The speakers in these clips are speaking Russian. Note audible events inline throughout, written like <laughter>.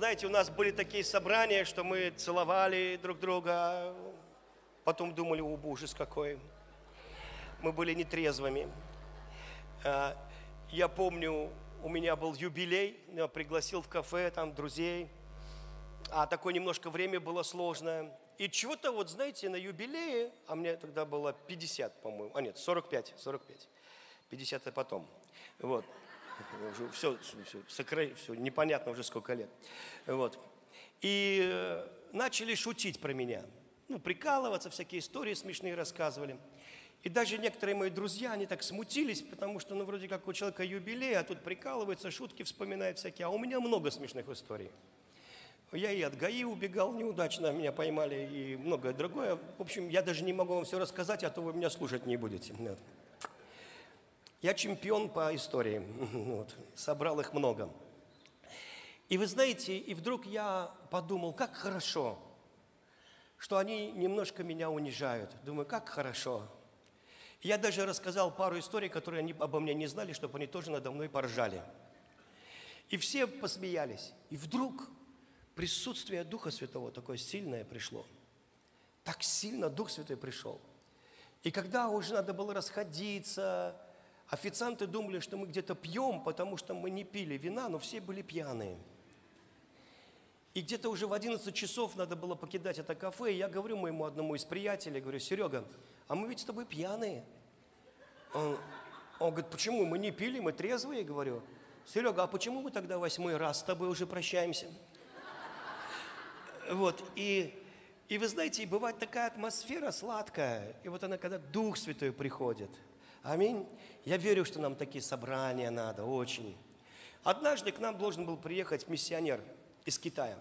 знаете, у нас были такие собрания, что мы целовали друг друга, потом думали, о, ужас какой. Мы были нетрезвыми. А, я помню, у меня был юбилей, я пригласил в кафе там друзей, а такое немножко время было сложное. И чего-то вот, знаете, на юбилее, а мне тогда было 50, по-моему, а нет, 45, 45, 50 и потом. Вот. Уже все, все, сокра... все, непонятно уже сколько лет. Вот. И э, начали шутить про меня. Ну, прикалываться, всякие истории смешные рассказывали. И даже некоторые мои друзья, они так смутились, потому что, ну, вроде как у человека юбилей, а тут прикалывается, шутки вспоминает всякие. А у меня много смешных историй. Я и от ГАИ убегал неудачно, меня поймали, и многое другое. В общем, я даже не могу вам все рассказать, а то вы меня слушать не будете. Нет. Я чемпион по истории, <laughs> вот, собрал их много. И вы знаете, и вдруг я подумал, как хорошо, что они немножко меня унижают. Думаю, как хорошо, я даже рассказал пару историй, которые они обо мне не знали, чтобы они тоже надо мной поржали. И все посмеялись. И вдруг присутствие Духа Святого такое сильное пришло. Так сильно Дух Святой пришел. И когда уже надо было расходиться, официанты думали, что мы где-то пьем, потому что мы не пили вина, но все были пьяные. И где-то уже в 11 часов надо было покидать это кафе, и я говорю моему одному из приятелей, говорю, Серега, а мы ведь с тобой пьяные. Он, он говорит, почему? Мы не пили, мы трезвые, говорю. Серега, а почему мы тогда восьмой раз с тобой уже прощаемся? Вот, и, и вы знаете, бывает такая атмосфера сладкая, и вот она, когда Дух Святой приходит. Аминь. Я верю, что нам такие собрания надо, очень. Однажды к нам должен был приехать миссионер из Китая.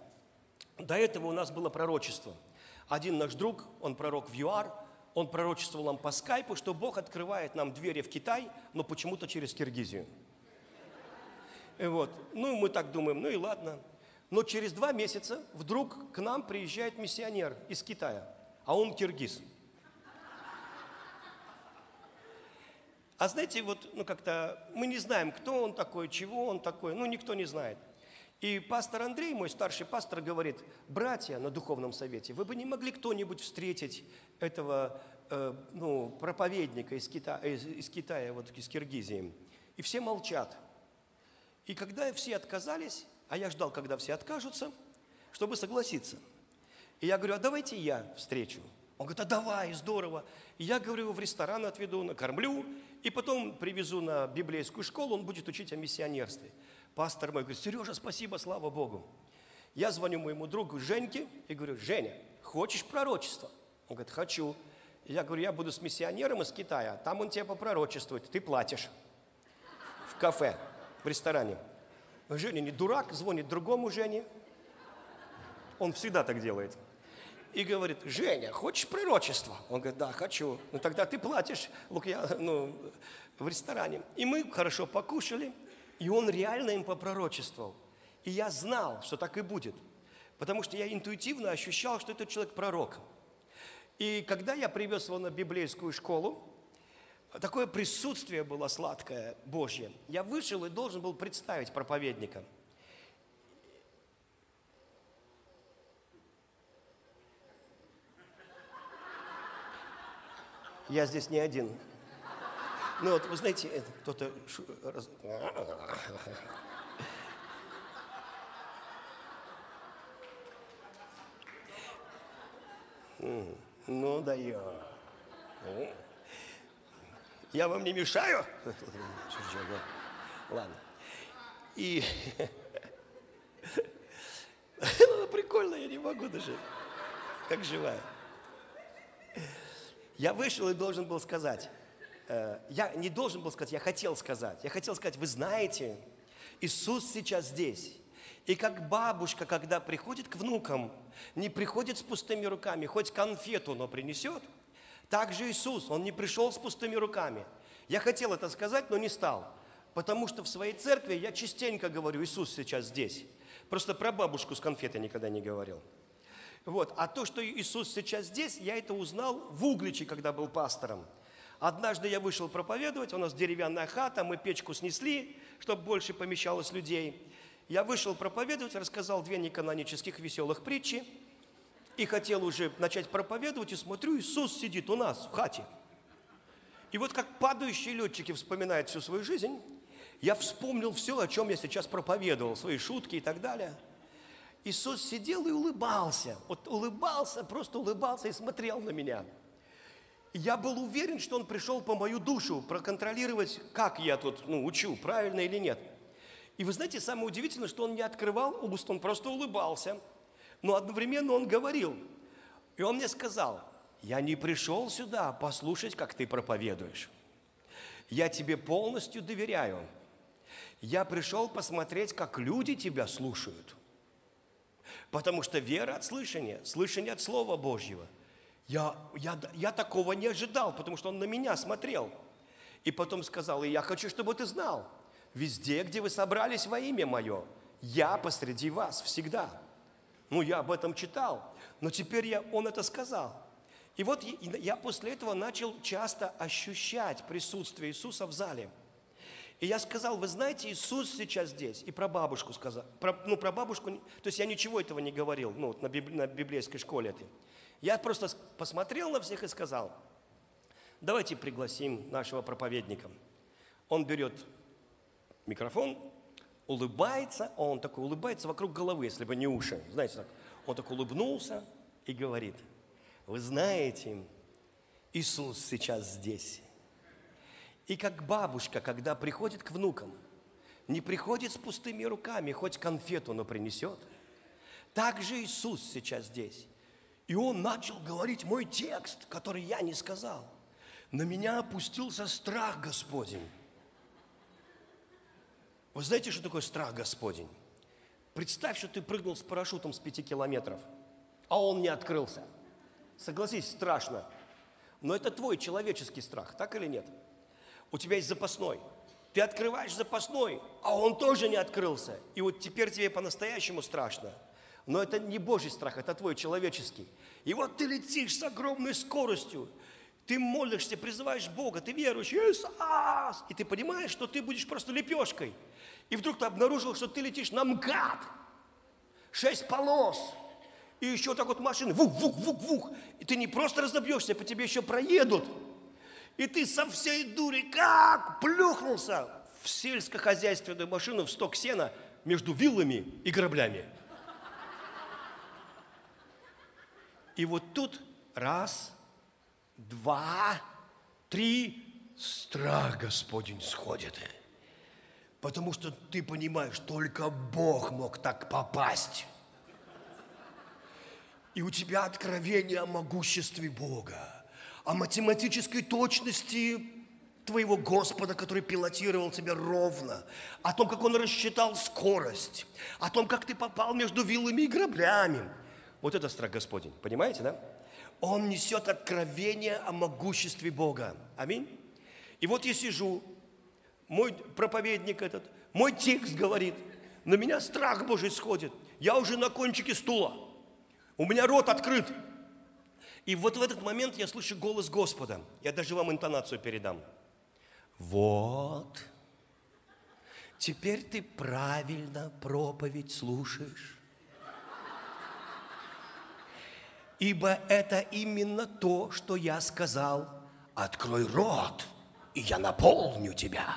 До этого у нас было пророчество. Один наш друг, он пророк в ЮАР, он пророчествовал нам по скайпу, что Бог открывает нам двери в Китай, но почему-то через Киргизию. И вот. Ну, мы так думаем, ну и ладно. Но через два месяца вдруг к нам приезжает миссионер из Китая, а он киргиз. А знаете, вот, ну как-то мы не знаем, кто он такой, чего он такой, ну никто не знает. И пастор Андрей, мой старший пастор, говорит, братья на духовном совете, вы бы не могли кто-нибудь встретить этого э, ну, проповедника из Китая, из, из Китая, вот из Киргизии. И все молчат. И когда все отказались, а я ждал, когда все откажутся, чтобы согласиться. И я говорю, а давайте я встречу. Он говорит, а давай, здорово. И я говорю, его в ресторан отведу, накормлю, и потом привезу на библейскую школу, он будет учить о миссионерстве. Пастор мой говорит, Сережа, спасибо, слава Богу. Я звоню моему другу Женьке и говорю, Женя, хочешь пророчество? Он говорит, хочу. Я говорю, я буду с миссионером из Китая, там он тебе попророчествует, ты платишь в кафе, в ресторане. Женя не дурак, звонит другому Жене, он всегда так делает. И говорит, Женя, хочешь пророчество? Он говорит, да, хочу. Ну тогда ты платишь Лукья, ну, в ресторане. И мы хорошо покушали, и он реально им попророчествовал. И я знал, что так и будет. Потому что я интуитивно ощущал, что этот человек пророк. И когда я привез его на библейскую школу, такое присутствие было сладкое, Божье. Я вышел и должен был представить проповедника. Я здесь не один. Ну вот, вы знаете, кто-то... Ну да я. Я вам не мешаю? Ладно. И <laughs> ну, прикольно, я не могу даже. Как живая. Я вышел и должен был сказать, Э, я не должен был сказать, я хотел сказать. Я хотел сказать, вы знаете, Иисус сейчас здесь. И как бабушка, когда приходит к внукам, не приходит с пустыми руками, хоть конфету, но принесет, так же Иисус, Он не пришел с пустыми руками. Я хотел это сказать, но не стал. Потому что в своей церкви я частенько говорю, Иисус сейчас здесь. Просто про бабушку с конфетой никогда не говорил. Вот. А то, что Иисус сейчас здесь, я это узнал в Угличе, когда был пастором. Однажды я вышел проповедовать, у нас деревянная хата, мы печку снесли, чтобы больше помещалось людей. Я вышел проповедовать, рассказал две неканонических веселых притчи и хотел уже начать проповедовать, и смотрю, Иисус сидит у нас в хате. И вот как падающие летчики вспоминают всю свою жизнь, я вспомнил все, о чем я сейчас проповедовал, свои шутки и так далее. Иисус сидел и улыбался. Вот улыбался, просто улыбался и смотрел на меня. Я был уверен, что он пришел по мою душу проконтролировать, как я тут ну, учу, правильно или нет. И вы знаете, самое удивительное, что он не открывал уст, он просто улыбался. Но одновременно он говорил. И он мне сказал, я не пришел сюда послушать, как ты проповедуешь. Я тебе полностью доверяю. Я пришел посмотреть, как люди тебя слушают. Потому что вера от слышания, слышание от Слова Божьего. Я, я, я такого не ожидал, потому что он на меня смотрел. И потом сказал, и я хочу, чтобы ты знал, везде, где вы собрались во имя мое, я посреди вас всегда. Ну, я об этом читал, но теперь я, он это сказал. И вот я после этого начал часто ощущать присутствие Иисуса в зале – и я сказал, вы знаете, Иисус сейчас здесь. И про бабушку сказал. Про, ну, про бабушку, то есть я ничего этого не говорил, ну, на, библи, на библейской школе этой. Я просто посмотрел на всех и сказал, давайте пригласим нашего проповедника. Он берет микрофон, улыбается, а он такой улыбается вокруг головы, если бы не уши. Знаете, так, он так улыбнулся и говорит, вы знаете, Иисус сейчас здесь. И как бабушка, когда приходит к внукам, не приходит с пустыми руками, хоть конфету, но принесет. Так же Иисус сейчас здесь. И Он начал говорить мой текст, который я не сказал. На меня опустился страх Господень. Вы знаете, что такое страх Господень? Представь, что ты прыгнул с парашютом с пяти километров, а он не открылся. Согласись, страшно. Но это твой человеческий страх, так или нет? У тебя есть запасной. Ты открываешь запасной, а он тоже не открылся. И вот теперь тебе по-настоящему страшно. Но это не Божий страх, это твой человеческий. И вот ты летишь с огромной скоростью, ты молишься, призываешь Бога, ты веруешь, Иисус, и ты понимаешь, что ты будешь просто лепешкой. И вдруг ты обнаружил, что ты летишь на МКАД. Шесть полос. И еще так вот машины, вух, вух, вух, вух. И ты не просто разобьешься, по тебе еще проедут. И ты со всей дури как плюхнулся в сельскохозяйственную машину, в сток сена между виллами и граблями. И вот тут раз, два, три, страх Господень сходит. Потому что ты понимаешь, только Бог мог так попасть. И у тебя откровение о могуществе Бога о математической точности твоего Господа, который пилотировал тебя ровно, о том, как Он рассчитал скорость, о том, как ты попал между вилами и граблями. Вот это страх Господень, понимаете, да? Он несет откровение о могуществе Бога. Аминь. И вот я сижу, мой проповедник этот, мой текст говорит, на меня страх Божий сходит. Я уже на кончике стула. У меня рот открыт. И вот в этот момент я слышу голос Господа. Я даже вам интонацию передам. Вот, теперь ты правильно проповедь слушаешь. Ибо это именно то, что я сказал. Открой рот, и я наполню тебя.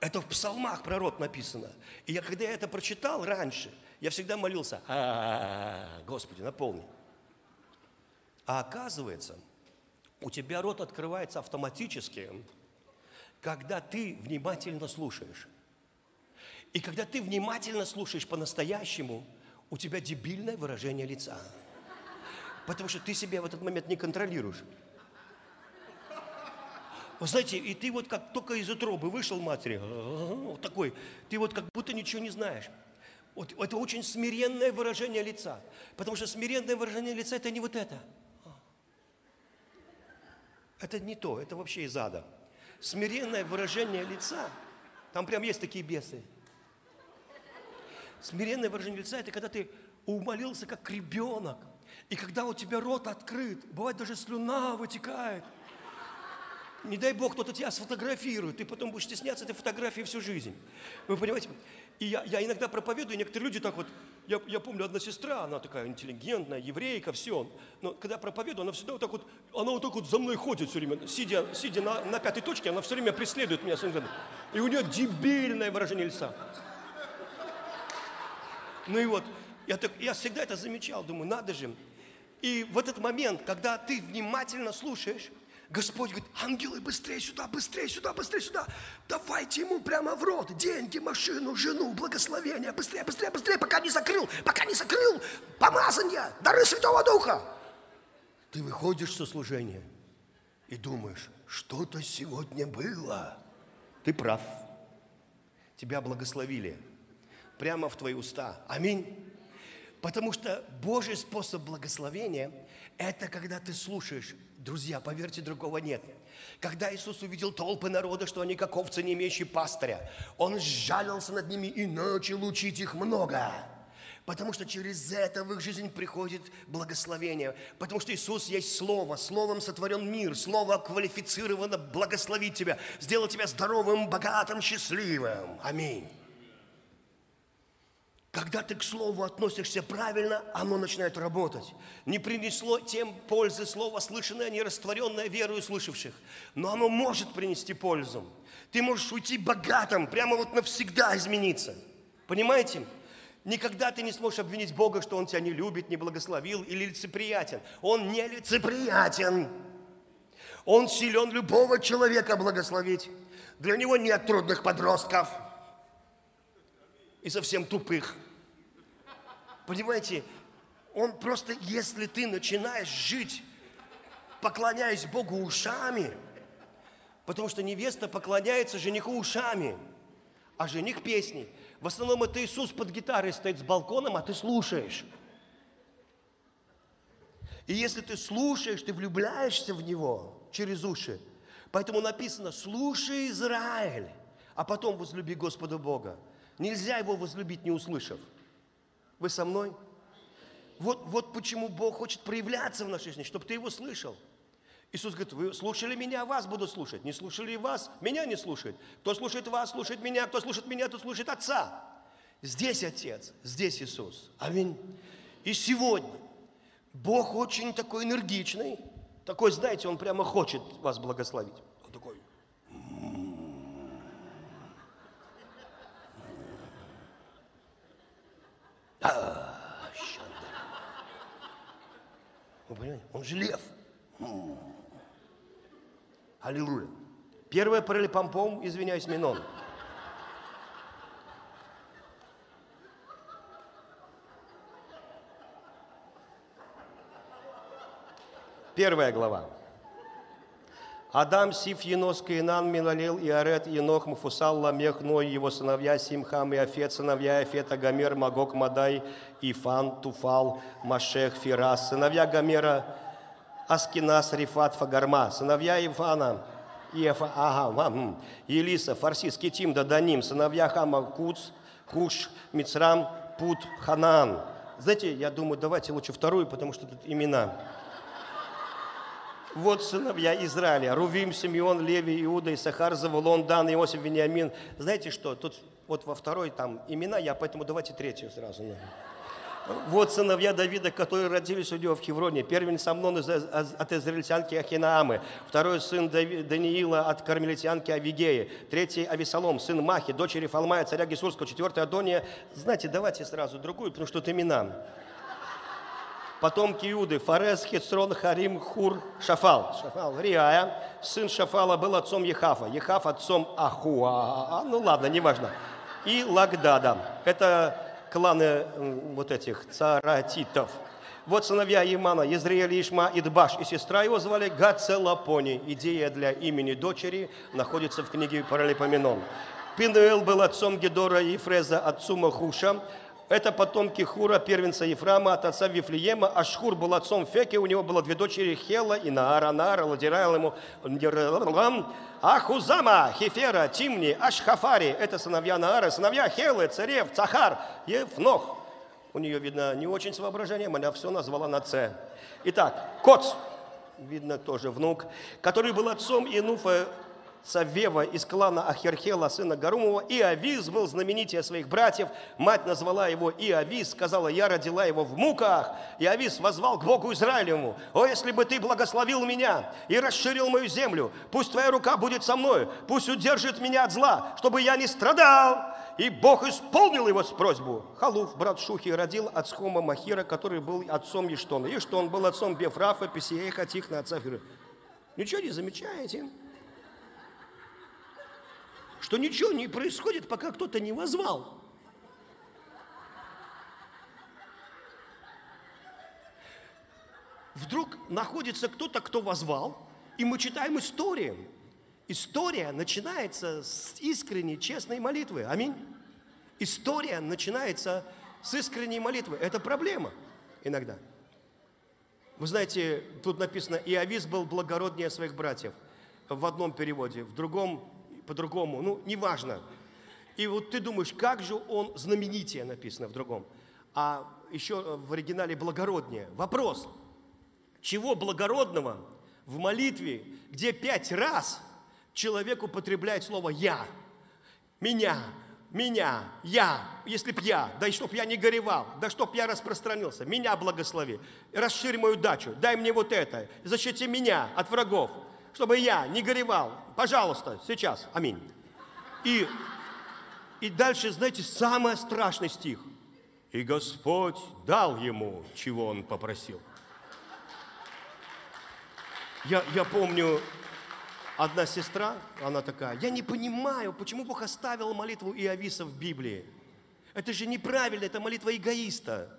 Это в псалмах про рот написано. И я, когда я это прочитал раньше, я всегда молился, «А, Господи, наполни. А оказывается, у тебя рот открывается автоматически, когда ты внимательно слушаешь. И когда ты внимательно слушаешь по-настоящему, у тебя дебильное выражение лица. Потому что ты себя в этот момент не контролируешь. Вы знаете, и ты вот как только из утробы вышел матери, вот такой, ты вот как будто ничего не знаешь. Вот это очень смиренное выражение лица. Потому что смиренное выражение лица – это не вот это – это не то, это вообще из ада. Смиренное выражение лица, там прям есть такие бесы. Смиренное выражение лица – это когда ты умолился как ребенок. И когда у тебя рот открыт, бывает даже слюна вытекает. Не дай Бог, кто-то тебя сфотографирует, ты потом будешь стесняться этой фотографии всю жизнь. Вы понимаете? И я, я иногда проповедую, некоторые люди так вот, я, я помню, одна сестра, она такая интеллигентная, еврейка, все. Но когда я проповедую, она всегда вот так вот, она вот так вот за мной ходит все время, сидя, сидя на, на пятой точке, она все время преследует меня. И у нее дебильное выражение лица. Ну и вот, я, так, я всегда это замечал, думаю, надо же. И в этот момент, когда ты внимательно слушаешь, Господь говорит, ангелы, быстрее сюда, быстрее сюда, быстрее сюда. Давайте ему прямо в рот деньги, машину, жену, благословение. Быстрее, быстрее, быстрее, пока не закрыл, пока не закрыл помазание, дары Святого Духа. Ты выходишь со служения и думаешь, что-то сегодня было. Ты прав. Тебя благословили прямо в твои уста. Аминь. Потому что Божий способ благословения – это когда ты слушаешь Друзья, поверьте, другого нет. Когда Иисус увидел толпы народа, что они как овцы, не имеющие пастыря, Он сжалился над ними и начал учить их много. Потому что через это в их жизнь приходит благословение. Потому что Иисус есть Слово. Словом сотворен мир. Слово квалифицировано благословить тебя. Сделать тебя здоровым, богатым, счастливым. Аминь. Когда ты к слову относишься правильно, оно начинает работать. Не принесло тем пользы слово слышанное, не растворенное верою слышавших. Но оно может принести пользу. Ты можешь уйти богатым, прямо вот навсегда измениться. Понимаете? Никогда ты не сможешь обвинить Бога, что Он тебя не любит, не благословил или лицеприятен. Он не лицеприятен. Он силен любого человека благословить. Для Него нет трудных подростков – и совсем тупых. Понимаете, он просто, если ты начинаешь жить, поклоняясь Богу ушами, потому что невеста поклоняется жениху ушами, а жених песней. В основном это Иисус под гитарой стоит с балконом, а ты слушаешь. И если ты слушаешь, ты влюбляешься в Него через уши. Поэтому написано, слушай Израиль, а потом возлюби Господа Бога. Нельзя его возлюбить, не услышав. Вы со мной? Вот, вот почему Бог хочет проявляться в нашей жизни, чтобы ты его слышал. Иисус говорит, вы слушали меня, вас буду слушать. Не слушали вас, меня не слушает. Кто слушает вас, слушает меня. Кто слушает меня, тот слушает Отца. Здесь Отец, здесь Иисус. Аминь. И сегодня Бог очень такой энергичный. Такой, знаете, Он прямо хочет вас благословить. Такой, Вы понимаете? Он же лев. Аллилуйя. Первое паралипомпом, извиняюсь, Минон. Первая глава. Адам, Сиф, Енос, Каинан, Миналел, Иарет, Енох, Муфусал, Ламех, Ной, его сыновья, Симхам и Афет, сыновья Афета, Гомер, Магок, Мадай, Ифан, Туфал, Машех, Фирас, сыновья Гомера, Аскинас, Рифат, Фагарма, сыновья Ифана, Ефа, ага, Елиса, Фарсис, Китим, Даданим, сыновья Хама, Куц, Хуш, Мицрам, Пут, Ханан. Знаете, я думаю, давайте лучше вторую, потому что тут имена. Вот сыновья Израиля, Рувим, Симеон, Леви, Иуда, Исахар, Завулон, Дан, Иосиф, Вениамин. Знаете что, тут вот во второй там имена, я поэтому давайте третью сразу. Вот сыновья Давида, которые родились у него в Хевроне. Первый Самнон от израильтянки Ахинаамы. Второй сын Даниила от кармелитянки Авигеи. Третий Авесолом, сын Махи, дочери Фалмая, царя Гесурского. Четвертый Адония. Знаете, давайте сразу другую, потому что это имена потомки Иуды, Фарес, Хецрон, Харим, Хур, Шафал. Шафал, Риая, сын Шафала был отцом Ехафа, Ехаф отцом Ахуа, ну ладно, неважно. И Лагдада, это кланы вот этих царатитов. Вот сыновья Имана, Езриэль, Ишма, Идбаш и сестра его звали Гацелапони. Идея для имени дочери находится в книге Паралипоменон. Пинуэл был отцом Гедора и Фреза, отцом Махуша, это потомки Хура, первенца Ефрама, от отца Вифлеема. Ашхур был отцом Феки, у него было две дочери Хела и Наара. Наара ладираил ему Ахузама, Хефера, Тимни, Ашхафари. Это сыновья Наара, сыновья Хелы, Царев, Цахар, Евнох. У нее, видно, не очень с воображением, она все назвала на Ц. Итак, Коц. видно тоже внук, который был отцом Инуфа Савева из клана Ахерхела, сына Гарумова. И Авис был знаменитее своих братьев. Мать назвала его Иавис, сказала, я родила его в муках. И Авис возвал к Богу Израилеву, о, если бы ты благословил меня и расширил мою землю, пусть твоя рука будет со мной, пусть удержит меня от зла, чтобы я не страдал. И Бог исполнил его с просьбу. Халуф, брат Шухи, родил от Схома Махира, который был отцом Ештона. Ештон был отцом Бефрафа, Песиеха, Тихна, отца. Ничего не замечаете? Что ничего не происходит, пока кто-то не возвал. Вдруг находится кто-то, кто возвал, и мы читаем историю. История начинается с искренней, честной молитвы. Аминь. История начинается с искренней молитвы. Это проблема иногда. Вы знаете, тут написано, Иовис был благороднее своих братьев. В одном переводе, в другом по-другому, ну, неважно. И вот ты думаешь, как же он знаменитее написано в другом. А еще в оригинале благороднее. Вопрос, чего благородного в молитве, где пять раз человек употребляет слово «я», «меня», меня, я, если б я, да и чтоб я не горевал, да чтоб я распространился, меня благослови, расширь мою дачу, дай мне вот это, защити меня от врагов, чтобы я не горевал. Пожалуйста, сейчас. Аминь. И, и дальше, знаете, самый страшный стих. И Господь дал ему, чего он попросил. Я, я помню, одна сестра, она такая, я не понимаю, почему Бог оставил молитву Иовиса в Библии. Это же неправильно, это молитва эгоиста.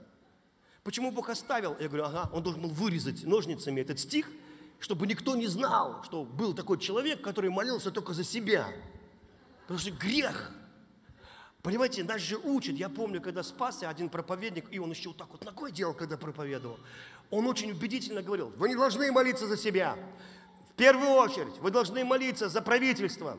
Почему Бог оставил? Я говорю, ага, он должен был вырезать ножницами этот стих – чтобы никто не знал, что был такой человек, который молился только за себя. Потому что грех. Понимаете, нас же учат. Я помню, когда спасся один проповедник, и он еще вот так вот ногой делал, когда проповедовал. Он очень убедительно говорил, вы не должны молиться за себя. В первую очередь вы должны молиться за правительство,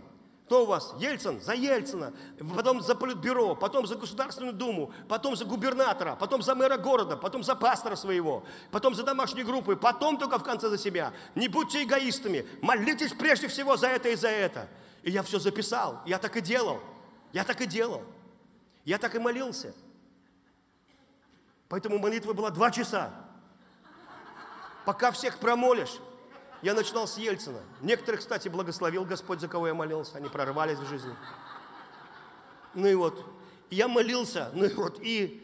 кто у вас? Ельцин? За Ельцина. Потом за Политбюро, потом за Государственную Думу, потом за губернатора, потом за мэра города, потом за пастора своего, потом за домашние группы, потом только в конце за себя. Не будьте эгоистами. Молитесь прежде всего за это и за это. И я все записал. Я так и делал. Я так и делал. Я так и молился. Поэтому молитва была два часа. Пока всех промолишь, я начинал с Ельцина. Некоторых, кстати, благословил Господь, за кого я молился. Они прорвались в жизни. Ну и вот, я молился, ну и вот, и,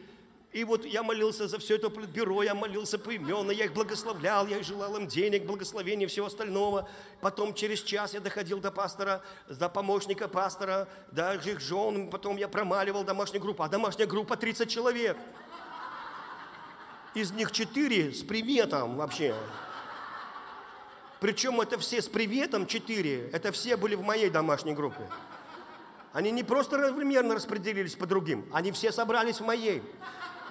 и вот я молился за все это бюро, я молился по имену, я их благословлял, я желал им денег, благословения, всего остального. Потом через час я доходил до пастора, до помощника пастора, до их жен, потом я промаливал домашнюю группу, а домашняя группа 30 человек. Из них 4 с приметом вообще. Причем это все с приветом, четыре, это все были в моей домашней группе. Они не просто равномерно распределились по другим, они все собрались в моей.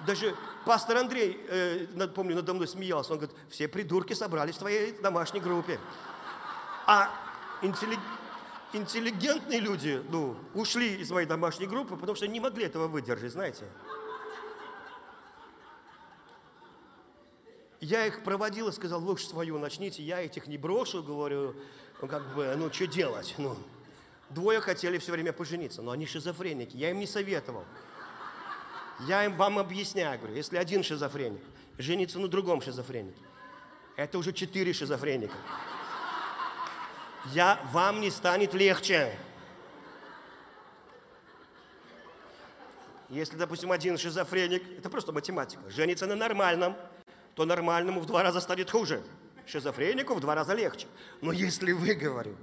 Даже пастор Андрей, э, помню, надо мной смеялся, он говорит, все придурки собрались в твоей домашней группе. А интеллиг... интеллигентные люди, ну, ушли из моей домашней группы, потому что не могли этого выдержать, знаете. Я их проводил и сказал, вы свою начните, я этих не брошу, говорю, ну как бы, ну что делать, ну. Двое хотели все время пожениться, но они шизофреники, я им не советовал. Я им вам объясняю, говорю, если один шизофреник, жениться на другом шизофренике, это уже четыре шизофреника. Я, вам не станет легче. Если, допустим, один шизофреник, это просто математика, женится на нормальном, то нормальному в два раза станет хуже. Шизофренику в два раза легче. Но если вы, говорю,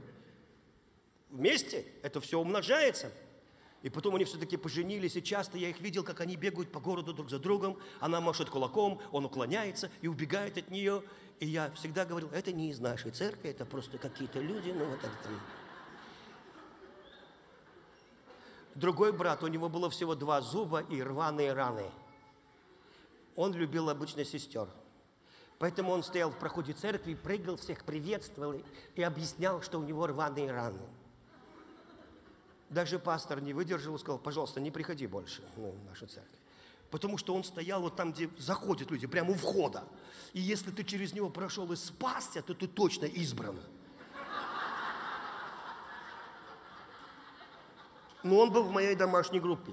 вместе, это все умножается. И потом они все-таки поженились, и часто я их видел, как они бегают по городу друг за другом. Она машет кулаком, он уклоняется и убегает от нее. И я всегда говорил, это не из нашей церкви, это просто какие-то люди, ну вот это там. Другой брат, у него было всего два зуба и рваные раны. Он любил обычно сестер. Поэтому он стоял в проходе церкви, прыгал, всех приветствовал и объяснял, что у него рваные раны. Даже пастор не выдержал и сказал, пожалуйста, не приходи больше ну, в нашу церковь. Потому что он стоял вот там, где заходят люди, прямо у входа. И если ты через него прошел и спасся, то ты точно избран. Но он был в моей домашней группе.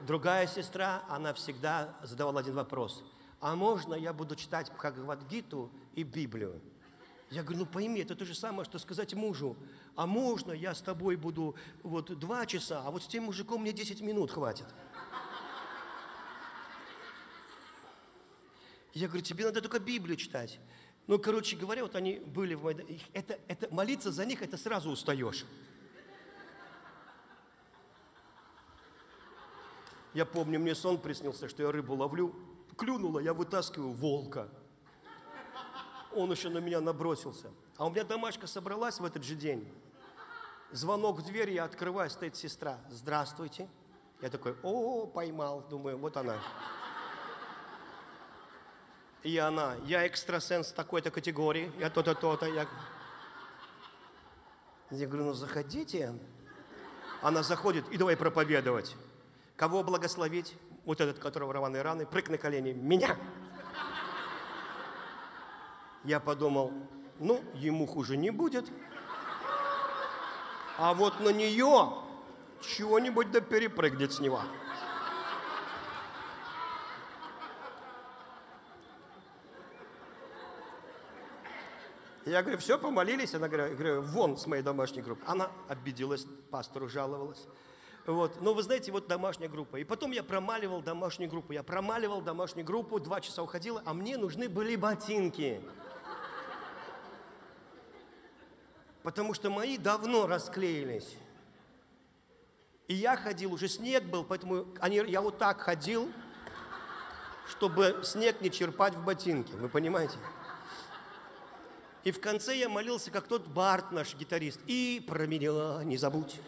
Другая сестра, она всегда задавала один вопрос. А можно я буду читать Бхагавадгиту и Библию? Я говорю, ну пойми, это то же самое, что сказать мужу, а можно я с тобой буду вот два часа, а вот с тем мужиком мне 10 минут хватит. Я говорю, тебе надо только Библию читать. Ну, короче говоря, вот они были в моей... Это, это, молиться за них, это сразу устаешь. Я помню, мне сон приснился, что я рыбу ловлю, клюнула, я вытаскиваю волка. Он еще на меня набросился. А у меня домашка собралась в этот же день. Звонок в дверь, я открываю, стоит сестра. Здравствуйте. Я такой, о, поймал. Думаю, вот она. И она, я экстрасенс такой-то категории, я то-то, то-то. Я... я говорю, ну заходите. Она заходит, и давай проповедовать. Кого благословить? Вот этот, которого рваные раны, прыг на колени. Меня! Я подумал, ну, ему хуже не будет. А вот на нее чего-нибудь да перепрыгнет с него. Я говорю, все, помолились? Она говорю, вон с моей домашней группы. Она обиделась, пастору жаловалась. Вот. Но вы знаете, вот домашняя группа. И потом я промаливал домашнюю группу. Я промаливал домашнюю группу, два часа уходила, а мне нужны были ботинки. Потому что мои давно расклеились. И я ходил, уже снег был, поэтому они, я вот так ходил, чтобы снег не черпать в ботинки. Вы понимаете? И в конце я молился, как тот Барт, наш гитарист. И про меня не забудь.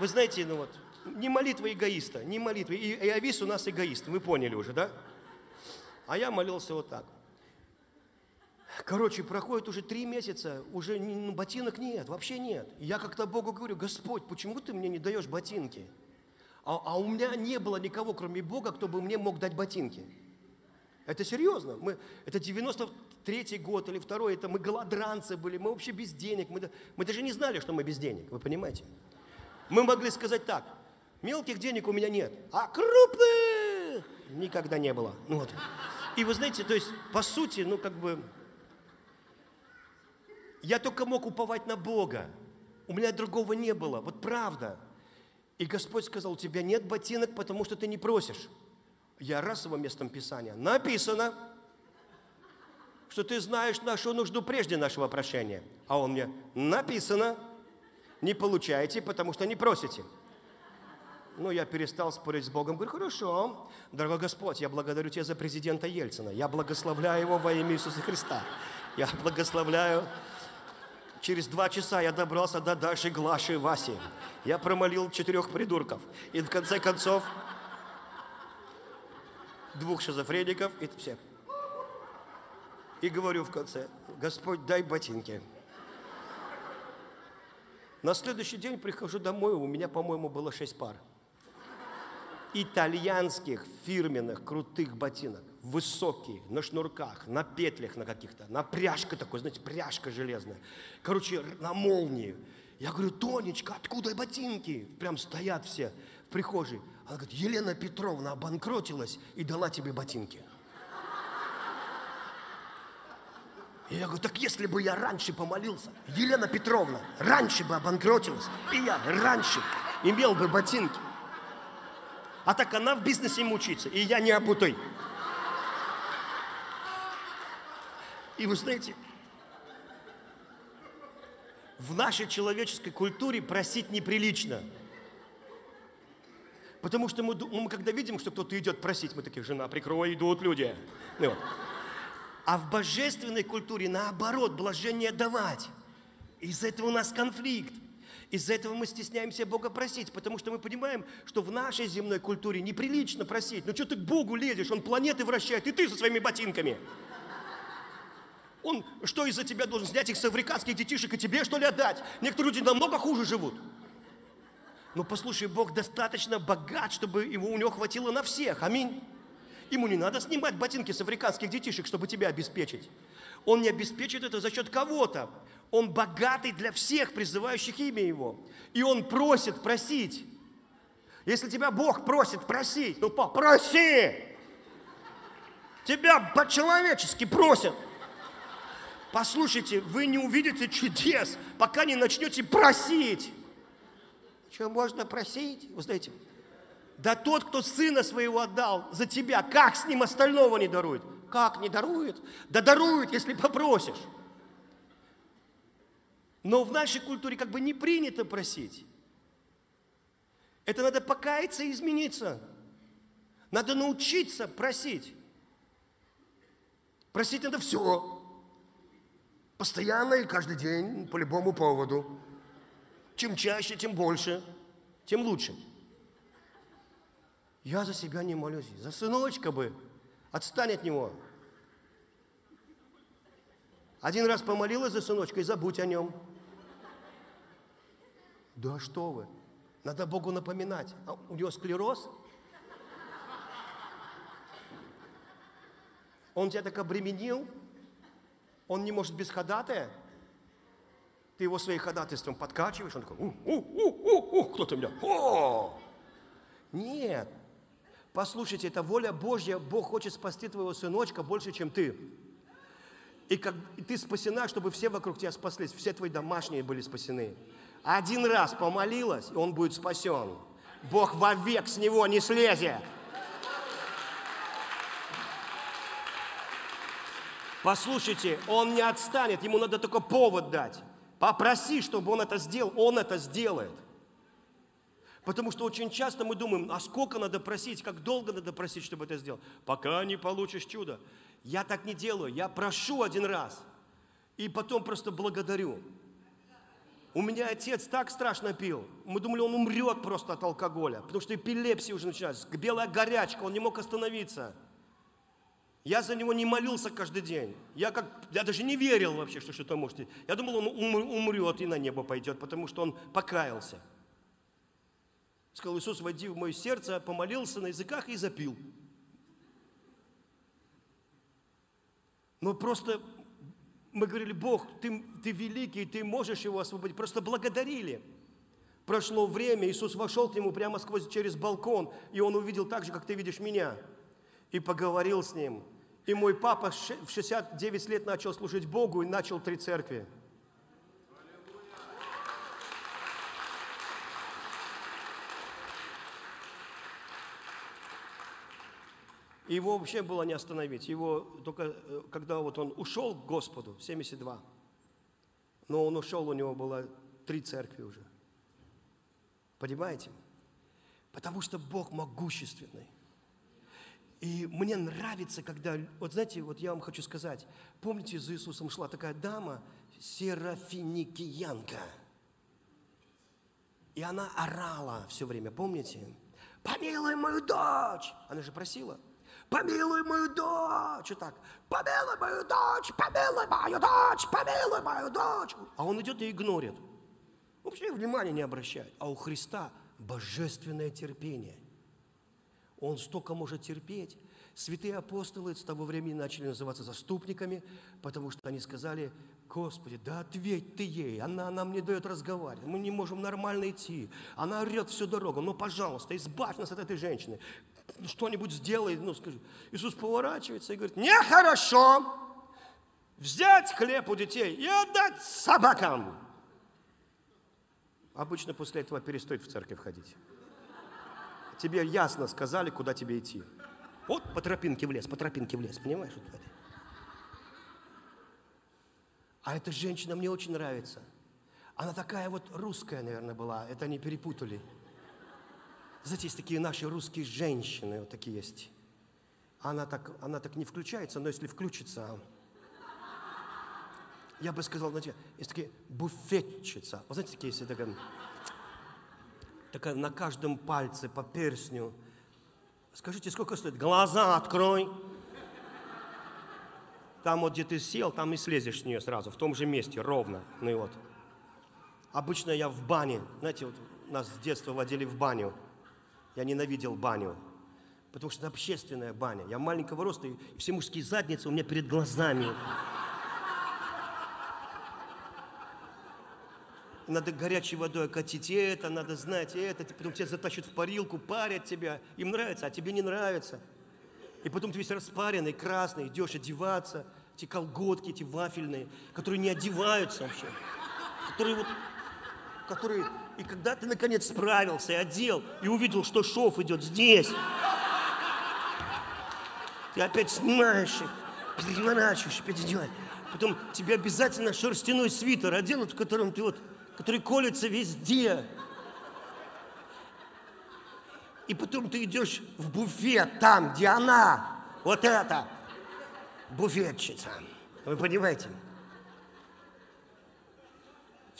Вы знаете, ну вот, не молитва эгоиста, не молитва. И, и Авис у нас эгоист, вы поняли уже, да? А я молился вот так. Короче, проходит уже три месяца, уже ну, ботинок нет, вообще нет. Я как-то Богу говорю, Господь, почему ты мне не даешь ботинки? А, а у меня не было никого, кроме Бога, кто бы мне мог дать ботинки. Это серьезно. Мы, это 93-й год или второй, это мы голодранцы были, мы вообще без денег. Мы, мы даже не знали, что мы без денег, вы понимаете? Мы могли сказать так, мелких денег у меня нет, а крупных никогда не было. Ну вот. И вы знаете, то есть, по сути, ну как бы, я только мог уповать на Бога. У меня другого не было. Вот правда. И Господь сказал, у тебя нет ботинок, потому что ты не просишь. Я раз его местом Писания. Написано, что ты знаешь нашу нужду прежде нашего прощения. А он мне, написано, не получаете, потому что не просите. Ну, я перестал спорить с Богом. Говорю, хорошо, дорогой Господь, я благодарю Тебя за президента Ельцина. Я благословляю его во имя Иисуса Христа. Я благословляю Через два часа я добрался до Даши, Глаши Васи. Я промолил четырех придурков. И в конце концов двух шизофреников и все. И говорю в конце, Господь, дай ботинки. На следующий день прихожу домой, у меня, по-моему, было шесть пар. Итальянских фирменных крутых ботинок высокие, на шнурках, на петлях на каких-то, на пряжка такой, знаете, пряжка железная. Короче, на молнии. Я говорю, Тонечка, откуда ботинки? Прям стоят все в прихожей. Она говорит, Елена Петровна обанкротилась и дала тебе ботинки. И я говорю, так если бы я раньше помолился, Елена Петровна раньше бы обанкротилась, и я раньше имел бы ботинки. А так она в бизнесе мучится, и я не обутой. И вы знаете, в нашей человеческой культуре просить неприлично. Потому что мы, мы когда видим, что кто-то идет просить, мы такие, жена, прикрой, идут люди. Ну, вот. А в божественной культуре наоборот, блажение давать. Из-за этого у нас конфликт. Из-за этого мы стесняемся Бога просить, потому что мы понимаем, что в нашей земной культуре неприлично просить. Ну что ты к Богу лезешь, Он планеты вращает, и ты со своими ботинками. Он что из-за тебя должен снять их с африканских детишек и тебе что ли отдать? Некоторые люди намного хуже живут. Но послушай, Бог достаточно богат, чтобы его, у него хватило на всех. Аминь. Ему не надо снимать ботинки с африканских детишек, чтобы тебя обеспечить. Он не обеспечит это за счет кого-то. Он богатый для всех, призывающих имя Его. И Он просит просить. Если тебя Бог просит просить, ну попроси. Тебя по-человечески просят. Послушайте, вы не увидите чудес, пока не начнете просить. Что можно просить? Вы знаете, да тот, кто сына своего отдал за тебя, как с ним остального не дарует? Как не дарует? Да дарует, если попросишь. Но в нашей культуре как бы не принято просить. Это надо покаяться и измениться. Надо научиться просить. Просить надо все. Постоянно и каждый день, по любому поводу. Чем чаще, тем больше, тем лучше. Я за себя не молюсь. За сыночка бы. Отстань от него. Один раз помолилась за сыночка и забудь о нем. Да что вы. Надо Богу напоминать. А у него склероз. Он тебя так обременил. Он не может без ходатая. Ты его своим ходатайством подкачиваешь. Он такой, у, у, у, у, у, кто-то меня. О! Нет. Послушайте, это воля Божья. Бог хочет спасти твоего сыночка больше, чем ты. И как и ты спасена, чтобы все вокруг тебя спаслись, все твои домашние были спасены. Один раз помолилась, и он будет спасен. Бог вовек с него не слезет. Послушайте, он не отстанет, ему надо только повод дать. Попроси, чтобы он это сделал, он это сделает. Потому что очень часто мы думаем, а сколько надо просить, как долго надо просить, чтобы это сделал. Пока не получишь чудо. Я так не делаю, я прошу один раз, и потом просто благодарю. У меня отец так страшно пил. Мы думали, он умрет просто от алкоголя, потому что эпилепсия уже началась, белая горячка, он не мог остановиться. Я за него не молился каждый день. Я, как, я даже не верил вообще, что что-то может. Я думал, он умрет и на небо пойдет, потому что он покаялся. Сказал, Иисус, войди в мое сердце, помолился на языках и запил. Но просто мы говорили, Бог, ты, ты великий, ты можешь его освободить. Просто благодарили. Прошло время, Иисус вошел к нему прямо сквозь, через балкон, и он увидел так же, как ты видишь меня – и поговорил с ним. И мой папа в 69 лет начал служить Богу и начал три церкви. И его вообще было не остановить. Его только, э, когда вот он ушел к Господу, 72, но он ушел, у него было три церкви уже. Понимаете? Потому что Бог могущественный. И мне нравится, когда, вот знаете, вот я вам хочу сказать, помните, за Иисусом шла такая дама, серафиникиянка. И она орала все время, помните? Помилуй мою дочь! Она же просила. Помилуй мою дочь! Вот так. Помилуй мою дочь! Помилуй мою дочь! Помилуй мою дочь! А он идет и игнорит. Вообще внимания не обращает. А у Христа божественное терпение – он столько может терпеть. Святые апостолы с того времени начали называться заступниками, потому что они сказали, Господи, да ответь ты ей, она нам не дает разговаривать, мы не можем нормально идти, она орет всю дорогу, ну, пожалуйста, избавь нас от этой женщины, что-нибудь сделай, ну, скажи. Иисус поворачивается и говорит, нехорошо взять хлеб у детей и отдать собакам. Обычно после этого перестают в церковь ходить тебе ясно сказали, куда тебе идти. Вот по тропинке в лес, по тропинке в лес, понимаешь? Вот это. А эта женщина мне очень нравится. Она такая вот русская, наверное, была. Это они перепутали. Знаете, есть такие наши русские женщины, вот такие есть. Она так, она так не включается, но если включится, я бы сказал, знаете, есть такие буфетчица. Вы знаете, такие есть такая такая на каждом пальце по перстню. Скажите, сколько стоит? Глаза открой. Там вот, где ты сел, там и слезешь с нее сразу, в том же месте, ровно. Ну и вот. Обычно я в бане, знаете, вот нас с детства водили в баню. Я ненавидел баню. Потому что это общественная баня. Я маленького роста, и все мужские задницы у меня перед глазами. Надо горячей водой окатить это, надо знать это. Потом тебя затащат в парилку, парят тебя. Им нравится, а тебе не нравится. И потом ты весь распаренный, красный, идешь одеваться. Эти колготки, эти вафельные, которые не одеваются вообще. Которые вот которые... И когда ты наконец справился и одел, и увидел, что шов идет здесь, ты опять снимаешь их, переворачиваешь, опять одеваешь. Потом тебе обязательно шерстяной свитер оденут, в котором ты вот, который колется везде. И потом ты идешь в буфет там, где она, вот эта буфетчица. Вы понимаете?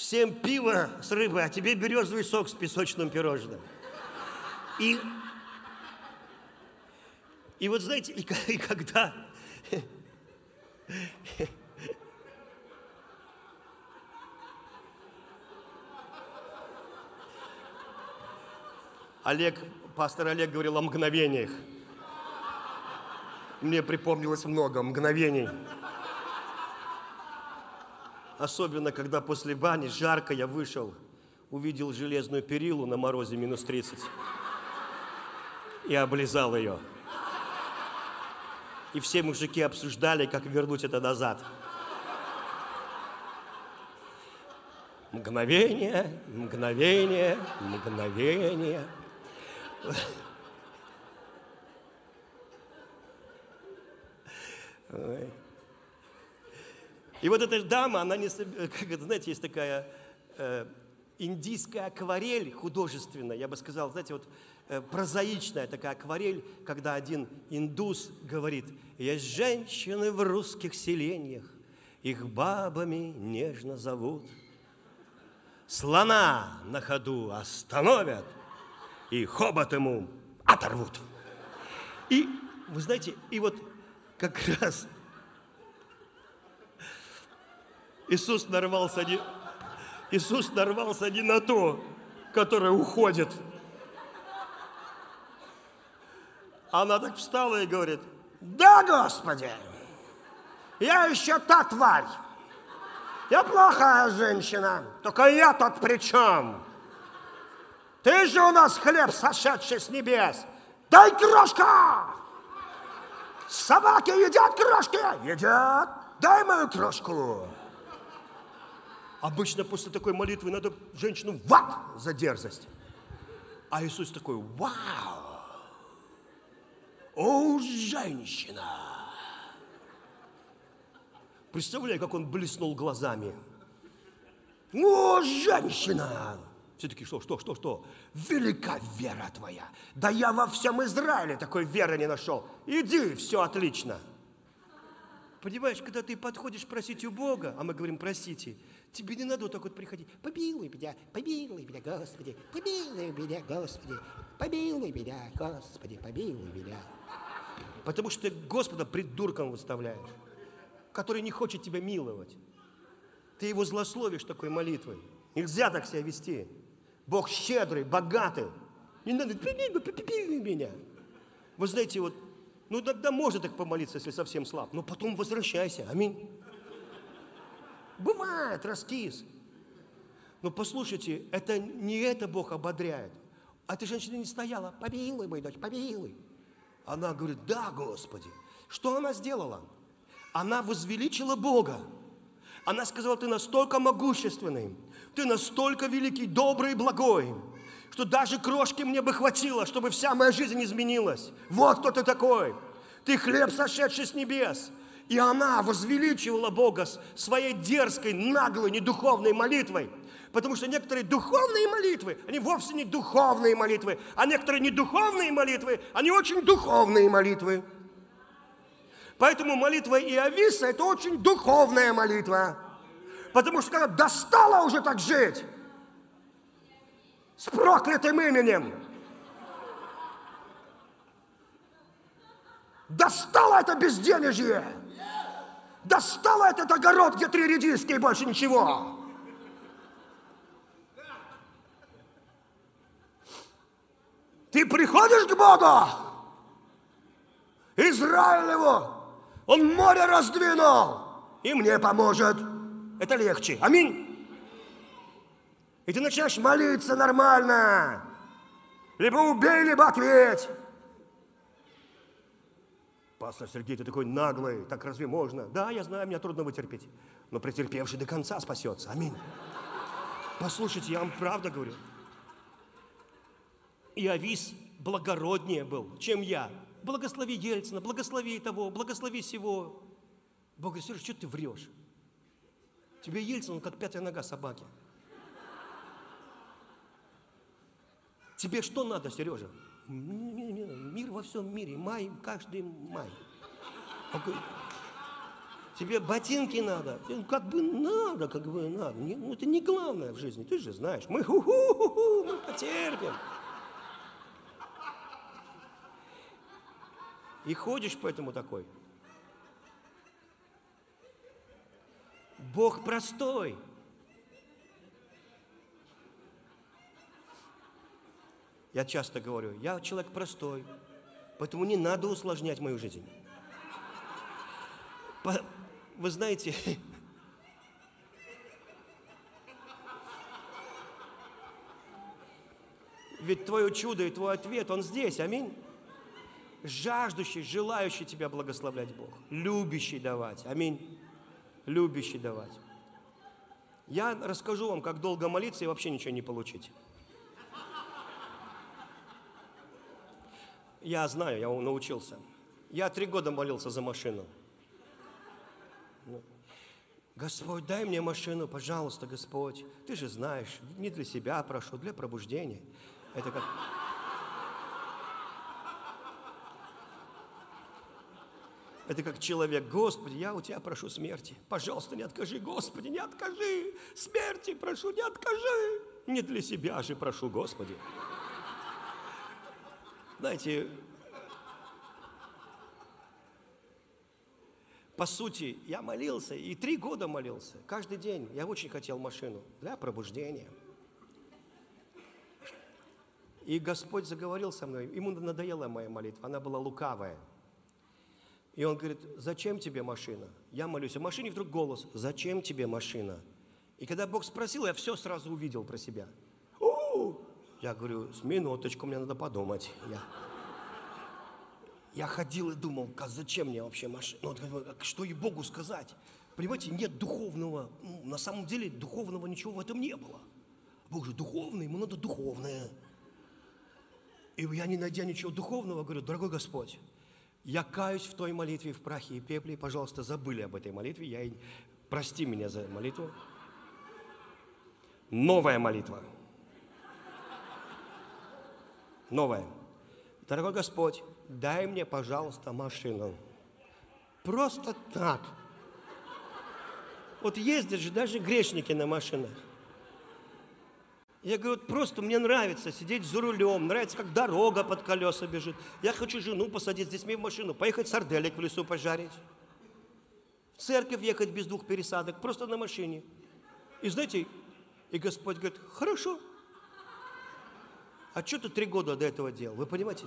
Всем пиво с рыбой, а тебе березовый сок с песочным пирожным. И, и вот знаете, и, и когда... Олег, пастор Олег говорил о мгновениях. Мне припомнилось много мгновений. Особенно, когда после бани жарко я вышел, увидел железную перилу на морозе минус 30 и облизал ее. И все мужики обсуждали, как вернуть это назад. Мгновение, мгновение, мгновение. Ой. И вот эта дама, она не... <laughs> Как это, знаете, есть такая э, индийская акварель художественная, я бы сказал, знаете, вот э, прозаичная такая акварель, когда один индус говорит, есть женщины в русских селениях, их бабами нежно зовут. Слона на ходу остановят и хобот ему оторвут. И, вы знаете, и вот как раз Иисус нарвался не, Иисус нарвался не на то, которое уходит. Она так встала и говорит, да, Господи, я еще та тварь. Я плохая женщина, только я тут при чем? Ты же у нас хлеб, сошедший с небес. Дай крошка! Собаки едят крошки? Едят. Дай мою крошку. Обычно после такой молитвы надо женщину в ад за дерзость. А Иисус такой, вау! О, женщина! Представляю, как он блеснул глазами. О, женщина! Все таки что, что, что, что? Велика вера твоя. Да я во всем Израиле такой веры не нашел. Иди, все отлично. Понимаешь, когда ты подходишь просить у Бога, а мы говорим, просите, Тебе не надо вот так вот приходить. Помилуй меня, помилуй меня, Господи, помилуй меня, Господи, помилуй меня, Господи, помилуй меня. Потому что ты Господа придурком выставляешь, который не хочет тебя миловать. Ты его злословишь такой молитвой. Нельзя так себя вести. Бог щедрый, богатый. Не надо, помилуй меня. Вы знаете, вот, ну тогда можно так помолиться, если совсем слаб, но потом возвращайся. Аминь. Бывает, раскис. Но послушайте, это не это Бог ободряет. А эта женщина не стояла, помилуй, мою дочь, помилуй. Она говорит, да, Господи. Что она сделала? Она возвеличила Бога. Она сказала, ты настолько могущественный, ты настолько великий, добрый и благой, что даже крошки мне бы хватило, чтобы вся моя жизнь изменилась. Вот кто ты такой. Ты хлеб, сошедший с небес. И она возвеличивала Бога своей дерзкой, наглой, недуховной молитвой. Потому что некоторые духовные молитвы, они вовсе не духовные молитвы, а некоторые недуховные молитвы, они очень духовные молитвы. Поэтому молитва Иовиса – это очень духовная молитва. Потому что когда достала уже так жить, с проклятым именем, достала это безденежье, Достала этот огород, где три редиски и больше ничего. Ты приходишь к Богу, Израиль его, он море раздвинул, и мне поможет. Это легче. Аминь. И ты начинаешь молиться нормально. Либо убей, либо ответь. Пастор Сергей, ты такой наглый, так разве можно? Да, я знаю, меня трудно вытерпеть. Но претерпевший до конца спасется. Аминь. Послушайте, я вам правда говорю. Иовис благороднее был, чем я. Благослови Ельцина, благослови того, благослови всего. Бог говорит, Сережа, что ты врешь? Тебе Ельцин, он как пятая нога собаки. Тебе что надо, Сережа? Мир во всем мире, май, каждый май. Тебе ботинки надо. Как бы надо, как бы надо. Ну, это не главное в жизни, ты же знаешь. Мы, -ху мы потерпим. И ходишь поэтому такой. Бог простой. Я часто говорю, я человек простой, поэтому не надо усложнять мою жизнь. Вы знаете, <laughs> ведь твое чудо и твой ответ, он здесь, аминь. Жаждущий, желающий тебя благословлять Бог, любящий давать, аминь, любящий давать. Я расскажу вам, как долго молиться и вообще ничего не получить. Я знаю, я научился. Я три года молился за машину. Ну, Господь, дай мне машину, пожалуйста, Господь. Ты же знаешь, не для себя прошу, для пробуждения. Это как... Это как человек, Господи, я у Тебя прошу смерти. Пожалуйста, не откажи, Господи, не откажи. Смерти прошу, не откажи. Не для себя же прошу, Господи. Знаете, по сути, я молился, и три года молился, каждый день. Я очень хотел машину для пробуждения. И Господь заговорил со мной, ему надоела моя молитва, она была лукавая. И он говорит, зачем тебе машина? Я молюсь, а машине вдруг голос, зачем тебе машина? И когда Бог спросил, я все сразу увидел про себя. Я говорю, с минуточку, мне надо подумать. Я, я ходил и думал, зачем мне вообще машина? Ну, что и Богу сказать? Понимаете, нет духовного, ну, на самом деле духовного ничего в этом не было. Бог же духовный, ему надо духовное. И я, не найдя ничего духовного, говорю, дорогой Господь, я каюсь в той молитве в прахе и пепле, пожалуйста, забыли об этой молитве, я прости меня за молитву. Новая молитва – новое. Дорогой Господь, дай мне, пожалуйста, машину. Просто так. Вот ездят же даже грешники на машинах. Я говорю, просто мне нравится сидеть за рулем, нравится, как дорога под колеса бежит. Я хочу жену посадить с детьми в машину, поехать сарделек в лесу пожарить. В церковь ехать без двух пересадок, просто на машине. И знаете, и Господь говорит, хорошо, а что ты три года до этого делал? Вы понимаете?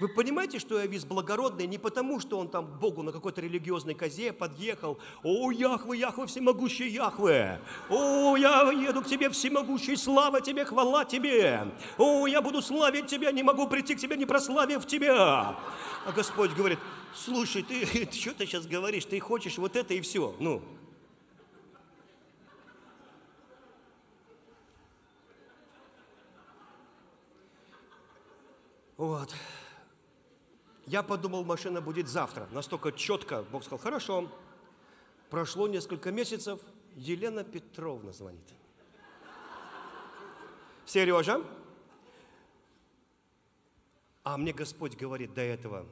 Вы понимаете, что Иовис благородный не потому, что он там Богу на какой-то религиозной козе подъехал. О, Яхве, Яхве, всемогущий Яхве. О, я еду к тебе, всемогущий, слава тебе, хвала тебе. О, я буду славить тебя, не могу прийти к тебе, не прославив тебя. А Господь говорит, слушай, ты, <laughs> ты что ты сейчас говоришь? Ты хочешь вот это и все. Ну, Вот. Я подумал, машина будет завтра. Настолько четко. Бог сказал, хорошо. Прошло несколько месяцев. Елена Петровна звонит. Сережа, а мне Господь говорит до этого,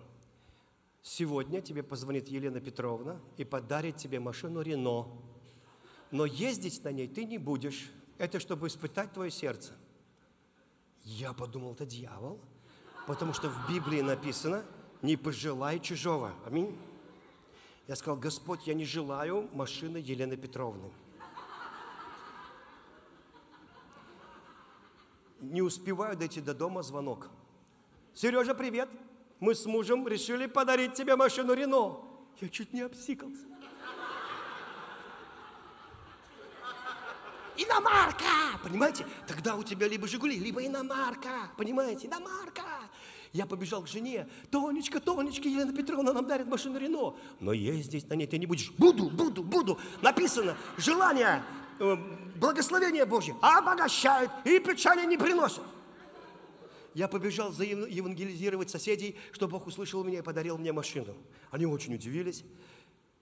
сегодня тебе позвонит Елена Петровна и подарит тебе машину Рено. Но ездить на ней ты не будешь. Это чтобы испытать твое сердце. Я подумал, это дьявол. Потому что в Библии написано, не пожелай чужого. Аминь. Я сказал, Господь, я не желаю машины Елены Петровны. Не успеваю дойти до дома, звонок. Сережа, привет. Мы с мужем решили подарить тебе машину Рено. Я чуть не обсикался. Иномарка! Понимаете? Тогда у тебя либо Жигули, либо иномарка. Понимаете? Иномарка! Я побежал к жене. Тонечка, Тонечка, Елена Петровна нам дарит машину Рено. Но ездить на ней ты не будешь. Буду, буду, буду. Написано, желание, э, благословение Божье обогащает и печали не приносит. Я побежал евангелизировать соседей, чтобы Бог услышал меня и подарил мне машину. Они очень удивились.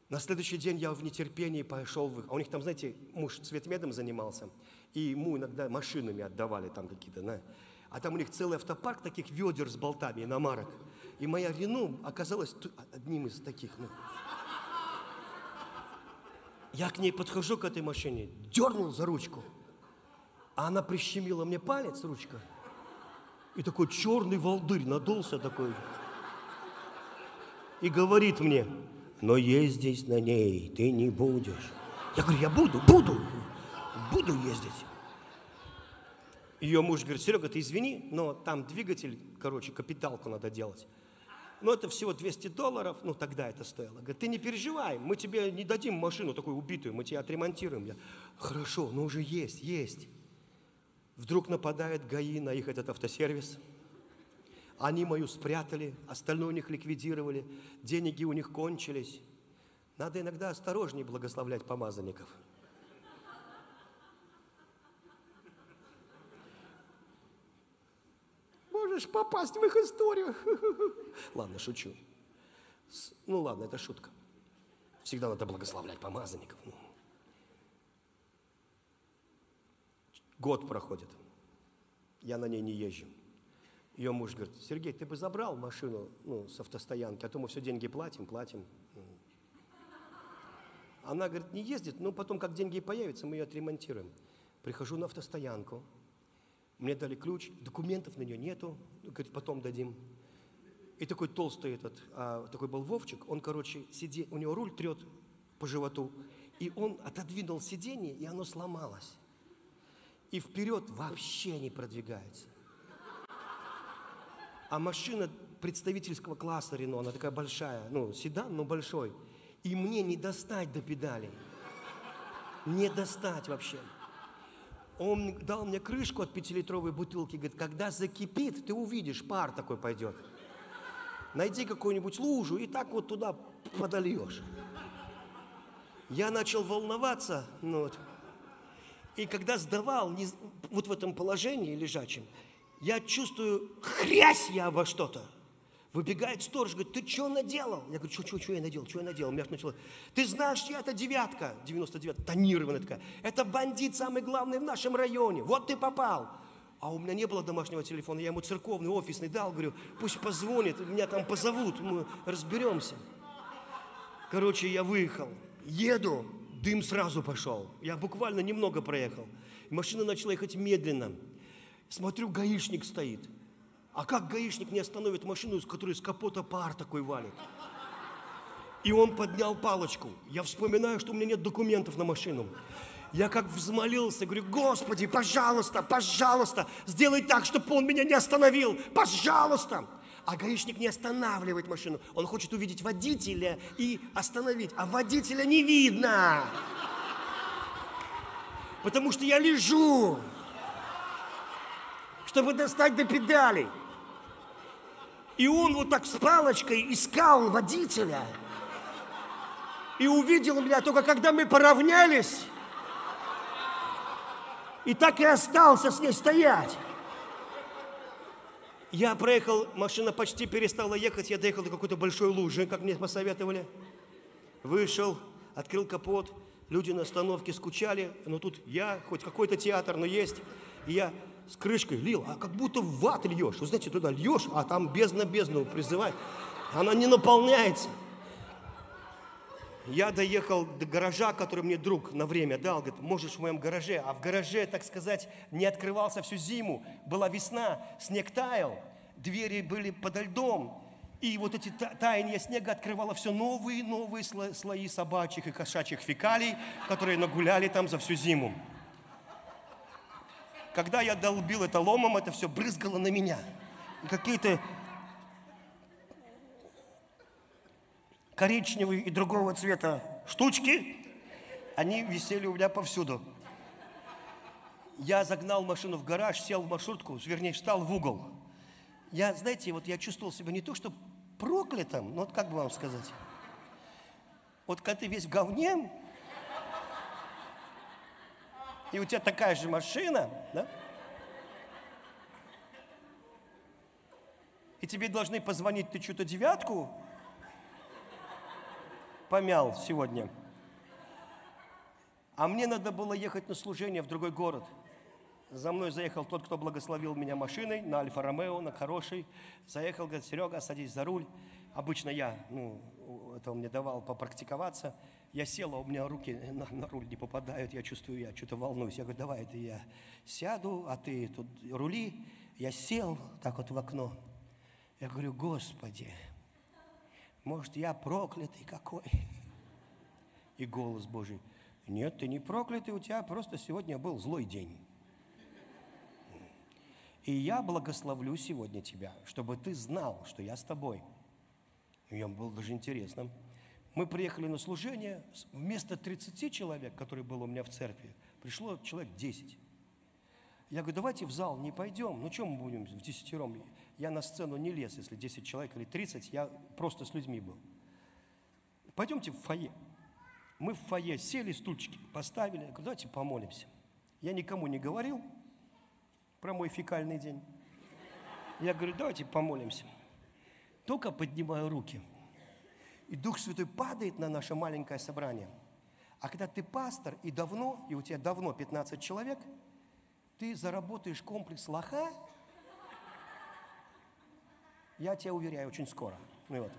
На следующий день я в нетерпении пошел в их... А у них там, знаете, муж цветмедом занимался, и ему иногда машинами отдавали там какие-то, да. А там у них целый автопарк таких ведер с болтами, иномарок. И моя Рену оказалась одним из таких. Ну. Я к ней подхожу, к этой машине, дернул за ручку, а она прищемила мне палец, ручка, и такой черный волдырь надулся такой. И говорит мне, но ездить на ней ты не будешь. Я говорю, я буду, буду, буду ездить. Ее муж говорит, Серега, ты извини, но там двигатель, короче, капиталку надо делать. Но это всего 200 долларов, ну тогда это стоило. Говорит, ты не переживай, мы тебе не дадим машину такую убитую, мы тебе отремонтируем. Я, хорошо, но уже есть, есть. Вдруг нападает ГАИ на их этот автосервис. Они мою спрятали, остальное у них ликвидировали, деньги у них кончились. Надо иногда осторожнее благословлять помазанников. Можешь попасть в их историю. <laughs> Ладно, шучу. Ну ладно, это шутка. Всегда надо благословлять помазанников. Ну. Год проходит. Я на ней не езжу. Ее муж говорит, Сергей, ты бы забрал машину ну, с автостоянки, а то мы все деньги платим, платим. Она говорит, не ездит, но потом, как деньги появятся, мы ее отремонтируем. Прихожу на автостоянку, мне дали ключ, документов на нее нету, говорит, потом дадим. И такой толстый этот, а, такой был Вовчик, он, короче, сиди, у него руль трет по животу, и он отодвинул сиденье, и оно сломалось. И вперед вообще не продвигается. А машина представительского класса Рено, она такая большая, ну, седан, но большой. И мне не достать до педалей. Не достать вообще. Он дал мне крышку от пятилитровой бутылки, говорит, когда закипит, ты увидишь, пар такой пойдет. Найди какую-нибудь лужу и так вот туда подольешь. Я начал волноваться, ну вот. И когда сдавал, вот в этом положении лежачем, я чувствую, хрясь я обо что-то. Выбегает сторож, говорит, ты что наделал? Я говорю, что, что, я наделал, что я наделал? Меня начало, ты знаешь, я это девятка, 99, тонированная такая. Это бандит самый главный в нашем районе. Вот ты попал. А у меня не было домашнего телефона, я ему церковный, офисный дал, говорю, пусть позвонит, меня там позовут, мы разберемся. Короче, я выехал, еду, дым сразу пошел. Я буквально немного проехал. Машина начала ехать медленно. Смотрю, гаишник стоит. А как гаишник не остановит машину, с которой с капота пар такой валит? И он поднял палочку. Я вспоминаю, что у меня нет документов на машину. Я как взмолился, говорю, Господи, пожалуйста, пожалуйста, сделай так, чтобы он меня не остановил, пожалуйста. А гаишник не останавливает машину. Он хочет увидеть водителя и остановить. А водителя не видно. Потому что я лежу чтобы достать до педалей. И он вот так с палочкой искал водителя. И увидел меня только когда мы поравнялись. И так и остался с ней стоять. Я проехал, машина почти перестала ехать, я доехал до какой-то большой лужи, как мне посоветовали. Вышел, открыл капот, люди на остановке скучали, но тут я, хоть какой-то театр, но есть. И я с крышкой лил, а как будто в ват льешь. Вы знаете, туда льешь, а там бездна бездну призывает. Она не наполняется. Я доехал до гаража, который мне друг на время дал. Говорит, можешь в моем гараже. А в гараже, так сказать, не открывался всю зиму. Была весна, снег таял, двери были подо льдом. И вот эти таяния снега открывало все новые и новые слои собачьих и кошачьих фекалий, которые нагуляли там за всю зиму. Когда я долбил это ломом, это все брызгало на меня. Какие-то коричневые и другого цвета штучки, они висели у меня повсюду. Я загнал машину в гараж, сел в маршрутку, вернее, встал в угол. Я, знаете, вот я чувствовал себя не то, что проклятым, ну вот как бы вам сказать. Вот когда ты весь в говне, и у тебя такая же машина, да? И тебе должны позвонить, ты что-то девятку помял сегодня. А мне надо было ехать на служение в другой город. За мной заехал тот, кто благословил меня машиной, на Альфа-Ромео, на хороший. Заехал, говорит, Серега, садись за руль. Обычно я, ну, это он мне давал попрактиковаться. Я сел, а у меня руки на, на руль не попадают, я чувствую, я что-то волнуюсь. Я говорю, давай, это я сяду, а ты тут рули. Я сел так вот в окно. Я говорю, Господи, может, я проклятый какой? И голос Божий, нет, ты не проклятый, у тебя просто сегодня был злой день. И я благословлю сегодня тебя, чтобы ты знал, что я с тобой. И мне было даже интересно. Мы приехали на служение, вместо 30 человек, которые было у меня в церкви, пришло человек 10. Я говорю, давайте в зал не пойдем. Ну, чем мы будем в десятером? Я на сцену не лез, если 10 человек или 30, я просто с людьми был. Пойдемте в фойе. Мы в фойе сели, стульчики поставили. Я говорю, давайте помолимся. Я никому не говорил про мой фекальный день. Я говорю, давайте помолимся. Только поднимаю руки. И Дух Святой падает на наше маленькое собрание. А когда ты пастор и давно, и у тебя давно 15 человек, ты заработаешь комплекс лоха, я тебя уверяю, очень скоро. Ну, вот.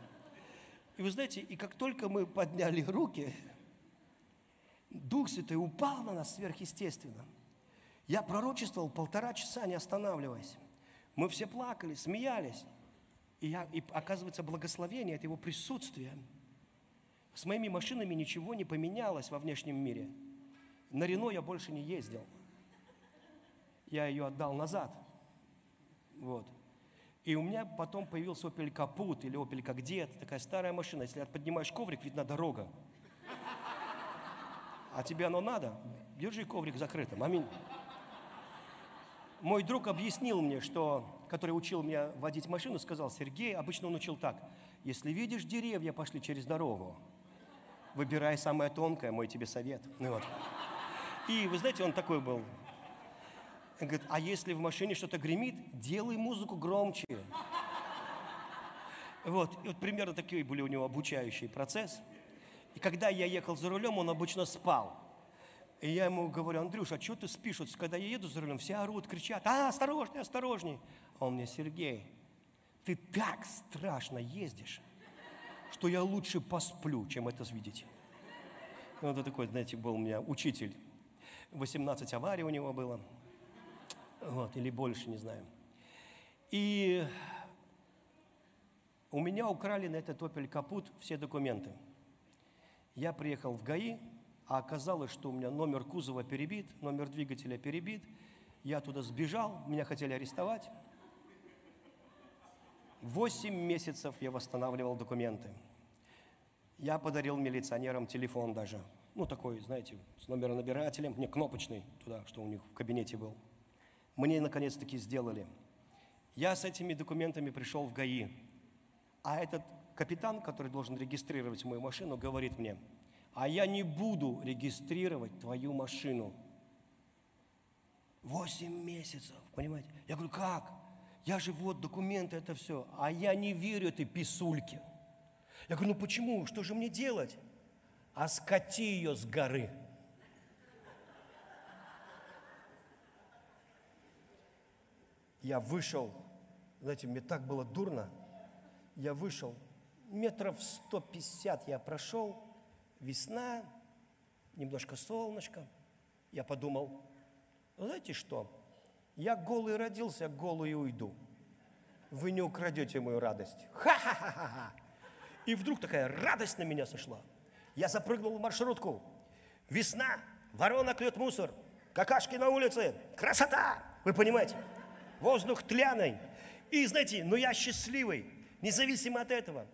И вы знаете, и как только мы подняли руки, Дух Святой упал на нас сверхъестественно. Я пророчествовал полтора часа, не останавливаясь. Мы все плакали, смеялись. И, я, и оказывается, благословение – это его присутствие. С моими машинами ничего не поменялось во внешнем мире. На Рено я больше не ездил. Я ее отдал назад. Вот. И у меня потом появился Opel Капут или Opel как дед, такая старая машина. Если поднимаешь коврик, видна дорога. А тебе оно надо? Держи коврик закрытым. Аминь. Мой друг объяснил мне, что, который учил меня водить машину, сказал, Сергей, обычно он учил так, если видишь деревья, пошли через дорогу, выбирай самое тонкое, мой тебе совет. Ну, вот. И вы знаете, он такой был он говорит, а если в машине что-то гремит, делай музыку громче. Вот, и вот примерно такие были у него обучающий процесс. И когда я ехал за рулем, он обычно спал. И я ему говорю, Андрюш, а что ты спишь? Вот, когда я еду за рулем, все орут, кричат, а, осторожней, осторожней. А он мне, Сергей, ты так страшно ездишь, что я лучше посплю, чем это видеть. Вот такой, знаете, был у меня учитель. 18 аварий у него было вот, или больше, не знаю. И у меня украли на этот Opel Капут все документы. Я приехал в ГАИ, а оказалось, что у меня номер кузова перебит, номер двигателя перебит. Я туда сбежал, меня хотели арестовать. Восемь месяцев я восстанавливал документы. Я подарил милиционерам телефон даже. Ну, такой, знаете, с номеронабирателем, не кнопочный туда, что у них в кабинете был мне наконец-таки сделали. Я с этими документами пришел в ГАИ, а этот капитан, который должен регистрировать мою машину, говорит мне, а я не буду регистрировать твою машину. Восемь месяцев, понимаете? Я говорю, как? Я же вот документы, это все. А я не верю этой писульке. Я говорю, ну почему? Что же мне делать? А скати ее с горы. я вышел, знаете, мне так было дурно, я вышел, метров 150 я прошел, весна, немножко солнышко. Я подумал, знаете что, я голый родился, голый уйду. Вы не украдете мою радость. Ха-ха-ха-ха! И вдруг такая радость на меня сошла. Я запрыгнул в маршрутку. Весна, ворона клюет мусор, какашки на улице, красота! Вы понимаете? Воздух тляный. И знаете, но я счастливый, независимо от этого.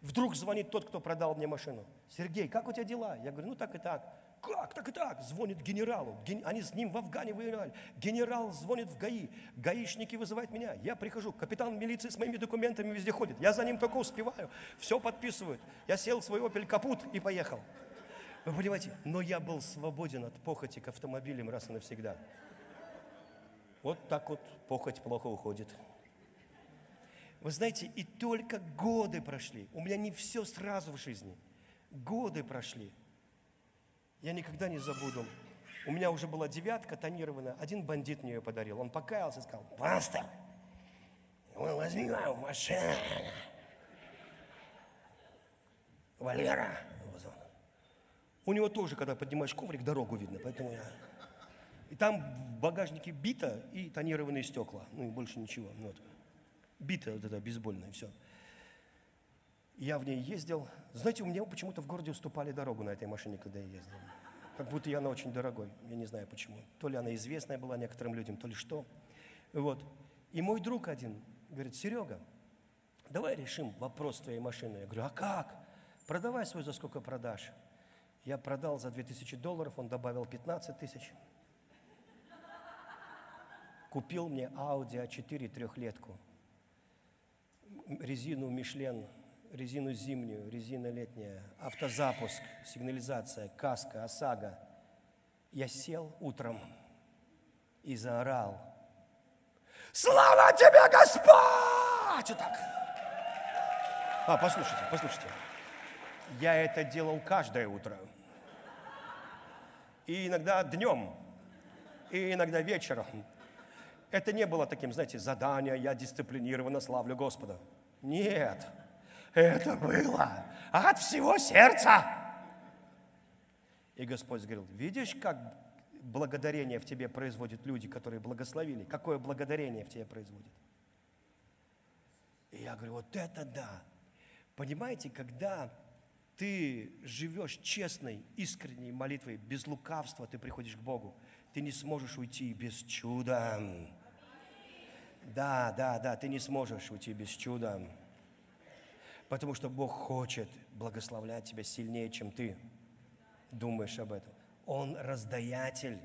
Вдруг звонит тот, кто продал мне машину. Сергей, как у тебя дела? Я говорю, ну так и так. Как так и так? Звонит генералу. Ген... Они с ним в Афгане воевали. Генерал звонит в ГАИ. Гаишники вызывают меня. Я прихожу. Капитан милиции с моими документами везде ходит. Я за ним только успеваю. Все подписывают. Я сел в свой опель капут и поехал. Вы понимаете? Но я был свободен от похоти к автомобилям раз и навсегда. Вот так вот похоть плохо уходит. Вы знаете, и только годы прошли. У меня не все сразу в жизни. Годы прошли. Я никогда не забуду. У меня уже была девятка тонированная. Один бандит мне ее подарил. Он покаялся и сказал, пастор, возьми мою машину. Валера. У него тоже, когда поднимаешь коврик, дорогу видно, поэтому я... И там в багажнике бита и тонированные стекла. Ну и больше ничего. Вот. Бита вот эта бейсбольная, все. Я в ней ездил. Знаете, у меня почему-то в городе уступали дорогу на этой машине, когда я ездил. Как будто я она очень дорогой. Я не знаю почему. То ли она известная была некоторым людям, то ли что. Вот. И мой друг один говорит, Серега, давай решим вопрос твоей машины. Я говорю, а как? Продавай свой за сколько продашь. Я продал за 2000 долларов, он добавил 15 тысяч. Купил мне Audi A4 трехлетку резину Мишлен, резину зимнюю, резина летняя, автозапуск, сигнализация, каска, ОСАГО. Я сел утром и заорал. Слава тебе, Господь! Вот так. А, послушайте, послушайте. Я это делал каждое утро. И иногда днем, и иногда вечером. Это не было таким, знаете, задание, я дисциплинированно славлю Господа. Нет, это было от всего сердца. И Господь говорил, видишь, как благодарение в тебе производят люди, которые благословили? Какое благодарение в тебе производит? И я говорю, вот это да. Понимаете, когда ты живешь честной, искренней молитвой, без лукавства ты приходишь к Богу, ты не сможешь уйти без чуда. Да, да, да, ты не сможешь уйти без чуда. Потому что Бог хочет благословлять тебя сильнее, чем ты думаешь об этом. Он раздаятель,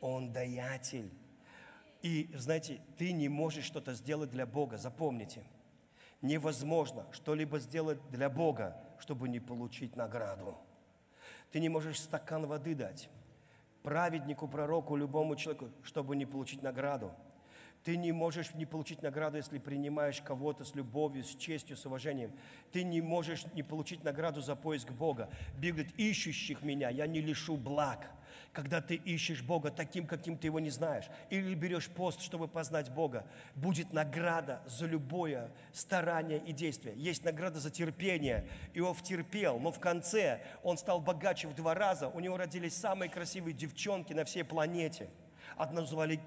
Он даятель. И, знаете, ты не можешь что-то сделать для Бога, запомните. Невозможно что-либо сделать для Бога, чтобы не получить награду. Ты не можешь стакан воды дать праведнику, пророку, любому человеку, чтобы не получить награду – ты не можешь не получить награду, если принимаешь кого-то с любовью, с честью, с уважением. Ты не можешь не получить награду за поиск Бога. Библия говорит, ищущих меня я не лишу благ. Когда ты ищешь Бога таким, каким ты его не знаешь, или берешь пост, чтобы познать Бога, будет награда за любое старание и действие. Есть награда за терпение. Иов терпел, но в конце он стал богаче в два раза. У него родились самые красивые девчонки на всей планете. Одну звали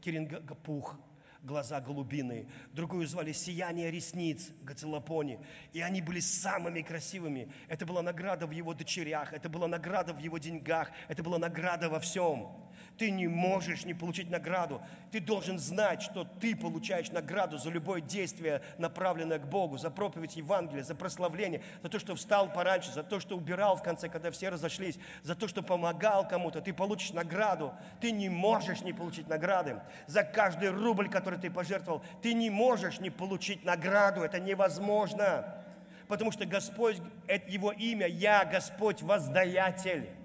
Кирингапух, глаза голубиные. Другую звали Сияние ресниц, Гацелопони. И они были самыми красивыми. Это была награда в его дочерях, это была награда в его деньгах, это была награда во всем. Ты не можешь не получить награду. Ты должен знать, что ты получаешь награду за любое действие, направленное к Богу, за проповедь Евангелия, за прославление, за то, что встал пораньше, за то, что убирал в конце, когда все разошлись, за то, что помогал кому-то. Ты получишь награду. Ты не можешь не получить награды. За каждый рубль, который ты пожертвовал, ты не можешь не получить награду. Это невозможно. Потому что Господь, это Его имя, Я Господь воздаятель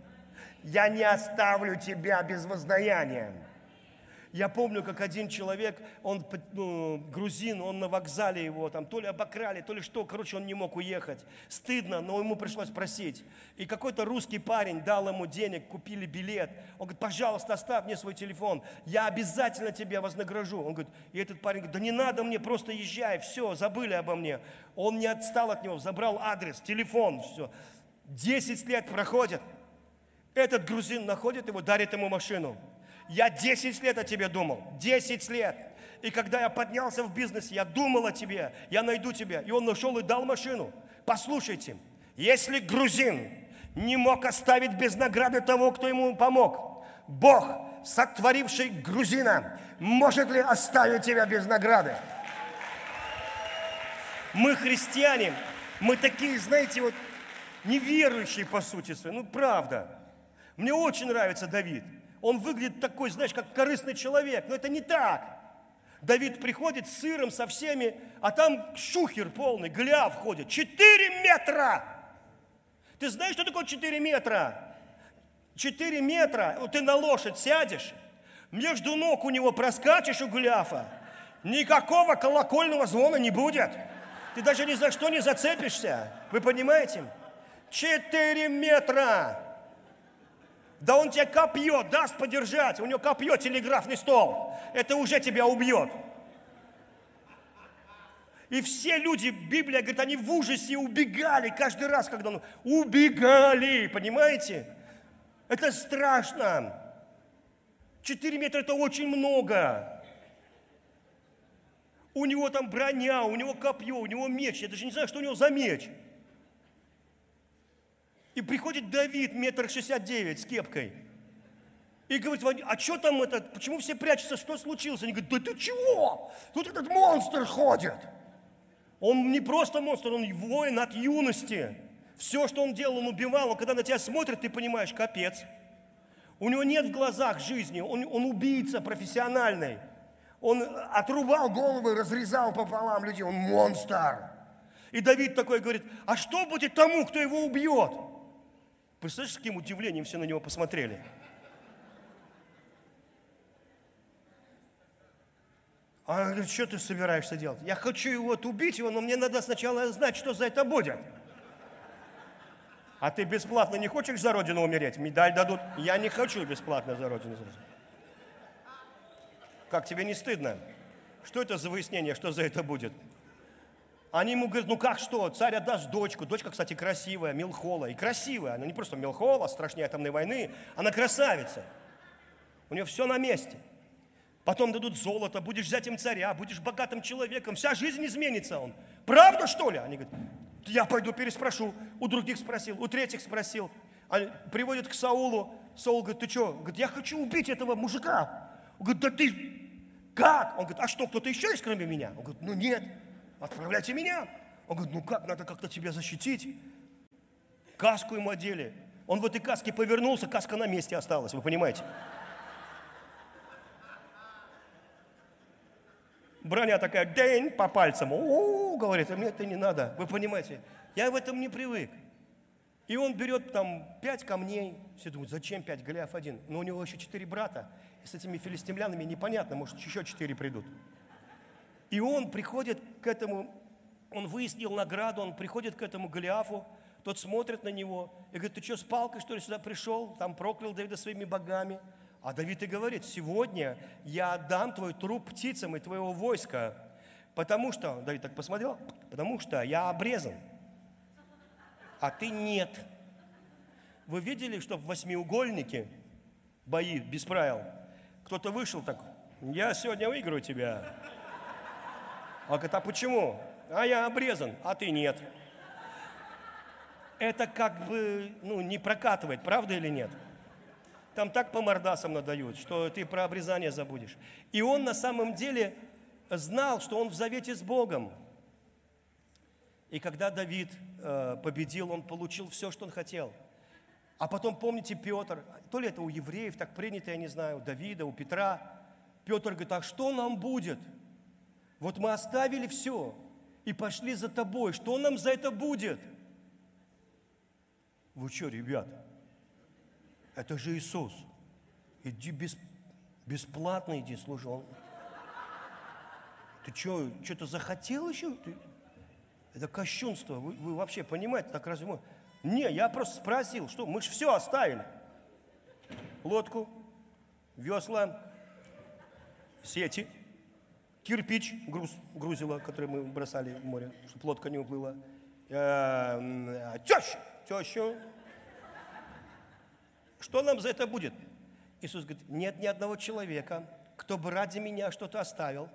я не оставлю тебя без воздаяния. Я помню, как один человек, он ну, грузин, он на вокзале его там то ли обокрали, то ли что, короче, он не мог уехать. Стыдно, но ему пришлось просить. И какой-то русский парень дал ему денег, купили билет. Он говорит, пожалуйста, оставь мне свой телефон, я обязательно тебя вознагражу. Он говорит, и этот парень говорит, да не надо мне, просто езжай, все, забыли обо мне. Он не отстал от него, забрал адрес, телефон, все. Десять лет проходит, этот грузин находит его, дарит ему машину. Я 10 лет о тебе думал. 10 лет. И когда я поднялся в бизнесе, я думал о тебе, я найду тебя. И он нашел и дал машину. Послушайте, если грузин не мог оставить без награды того, кто ему помог, Бог, сотворивший грузина, может ли оставить тебя без награды? Мы христиане, мы такие, знаете, вот неверующие по сути своей, ну правда. Мне очень нравится Давид. Он выглядит такой, знаешь, как корыстный человек, но это не так. Давид приходит с сыром, со всеми, а там шухер полный, Голиаф ходит. Четыре метра! Ты знаешь, что такое четыре метра? Четыре метра, вот ты на лошадь сядешь, между ног у него проскачешь у Голиафа, никакого колокольного звона не будет. Ты даже ни за что не зацепишься. Вы понимаете? Четыре метра! Да он тебе копье даст подержать. У него копье, телеграфный стол. Это уже тебя убьет. И все люди, Библия говорит, они в ужасе убегали каждый раз, когда он... Убегали, понимаете? Это страшно. Четыре метра – это очень много. У него там броня, у него копье, у него меч. Я даже не знаю, что у него за меч. И приходит Давид, метр шестьдесят девять, с кепкой. И говорит, а что там это, почему все прячутся, что случилось? Они говорят, да ты чего? Тут этот монстр ходит. Он не просто монстр, он воин от юности. Все, что он делал, он убивал. Он когда на тебя смотрит, ты понимаешь, капец. У него нет в глазах жизни, он, он убийца профессиональный. Он отрубал головы, разрезал пополам людей, он монстр. И Давид такой говорит, а что будет тому, кто его убьет? Представляешь, с каким удивлением все на него посмотрели? А он говорит, что ты собираешься делать? Я хочу его убить его, но мне надо сначала знать, что за это будет. А ты бесплатно не хочешь за Родину умереть? Медаль дадут. Я не хочу бесплатно за Родину. Как тебе не стыдно? Что это за выяснение, что за это будет? Они ему говорят, ну как что, царь отдаст дочку. Дочка, кстати, красивая, Милхола. И красивая, она не просто Милхола, страшнее атомной войны, она красавица. У нее все на месте. Потом дадут золото, будешь взятием царя, будешь богатым человеком, вся жизнь изменится он. Правда, что ли? Они говорят, я пойду переспрошу. У других спросил, у третьих спросил. Они приводят к Саулу. Саул говорит, ты что? Говорит, я хочу убить этого мужика. Он говорит, да ты как? Он говорит, а что, кто-то еще есть, кроме меня? Он говорит, ну нет отправляйте меня. Он говорит, ну как, надо как-то тебя защитить. Каску ему одели. Он в этой каске повернулся, каска на месте осталась, вы понимаете? Броня такая, день по пальцам. О, говорит, а мне это не надо. Вы понимаете? Я в этом не привык. И он берет там пять камней. Все думают, зачем пять? Голиаф один. Но у него еще четыре брата. И с этими филистимлянами непонятно, может, еще четыре придут. И он приходит к этому, он выяснил награду, он приходит к этому Голиафу, тот смотрит на него и говорит, ты что, с палкой, что ли, сюда пришел? Там проклял Давида своими богами. А Давид и говорит, сегодня я отдам твой труп птицам и твоего войска, потому что, Давид так посмотрел, потому что я обрезан, а ты нет. Вы видели, что в восьмиугольнике бои без правил? Кто-то вышел так, я сегодня выиграю тебя. Он говорит, а почему? А я обрезан, а ты нет. Это как бы ну, не прокатывает, правда или нет? Там так по мордасам надают, что ты про обрезание забудешь. И он на самом деле знал, что он в завете с Богом. И когда Давид э, победил, он получил все, что он хотел. А потом, помните, Петр, то ли это у евреев так принято, я не знаю, у Давида, у Петра. Петр говорит, а что нам будет? Вот мы оставили все и пошли за тобой. Что нам за это будет? Вы что, ребят? Это же Иисус. Иди без, бесплатно иди, служи. Он... Ты что, что-то захотел еще? Ты... Это кощунство. Вы, вы вообще понимаете, так разве мы... Не, я просто спросил, что мы же все оставили. Лодку, весла, сети – кирпич груз, грузила, который мы бросали в море, чтобы лодка не уплыла. Э, тещу, тещу. Что нам за это будет? Иисус говорит, нет ни одного человека, кто бы ради меня что-то оставил,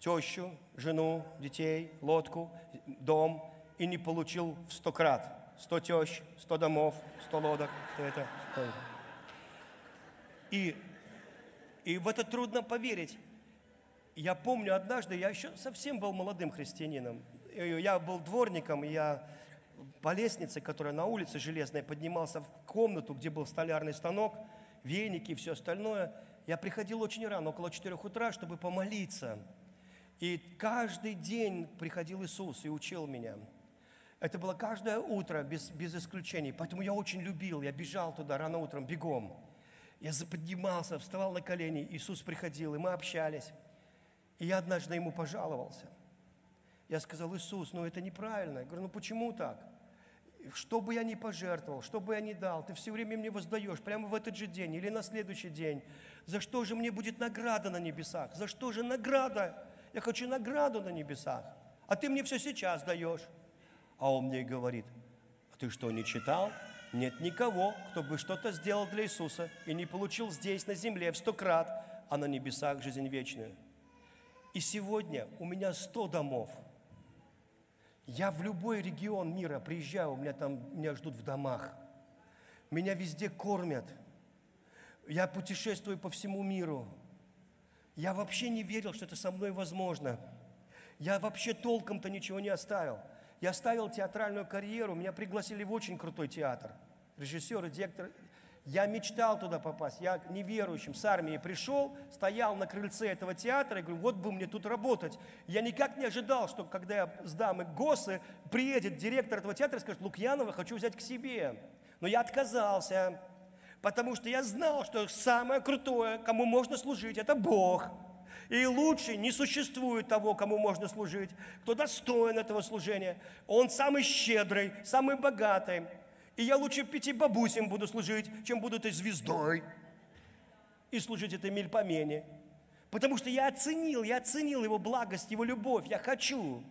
тещу, жену, детей, лодку, дом, и не получил в сто крат. Сто тещ, сто домов, сто лодок, сто это, сто это. И, и в это трудно поверить. Я помню однажды, я еще совсем был молодым христианином. Я был дворником, я по лестнице, которая на улице железная, поднимался в комнату, где был столярный станок, веники и все остальное. Я приходил очень рано, около 4 утра, чтобы помолиться. И каждый день приходил Иисус и учил меня. Это было каждое утро, без, без исключений. Поэтому я очень любил, я бежал туда рано утром, бегом. Я поднимался, вставал на колени, Иисус приходил, и мы общались. И я однажды ему пожаловался. Я сказал, Иисус, ну это неправильно. Я говорю, ну почему так? Что бы я ни пожертвовал, что бы я ни дал, ты все время мне воздаешь, прямо в этот же день или на следующий день. За что же мне будет награда на небесах? За что же награда? Я хочу награду на небесах. А ты мне все сейчас даешь. А он мне говорит, а ты что, не читал? Нет никого, кто бы что-то сделал для Иисуса и не получил здесь, на земле, в сто крат, а на небесах жизнь вечную. И сегодня у меня сто домов – я в любой регион мира приезжаю, у меня там, меня ждут в домах. Меня везде кормят. Я путешествую по всему миру. Я вообще не верил, что это со мной возможно. Я вообще толком-то ничего не оставил. Я оставил театральную карьеру, меня пригласили в очень крутой театр. Режиссер и директор, я мечтал туда попасть. Я неверующим с армии пришел, стоял на крыльце этого театра и говорю, вот бы мне тут работать. Я никак не ожидал, что когда я сдам ГОСы, приедет директор этого театра и скажет, Лукьянова хочу взять к себе. Но я отказался, потому что я знал, что самое крутое, кому можно служить, это Бог. И лучше не существует того, кому можно служить, кто достоин этого служения. Он самый щедрый, самый богатый. И я лучше пяти бабусям буду служить, чем буду этой звездой и служить этой мельпомене. Потому что я оценил, я оценил его благость, его любовь. Я хочу.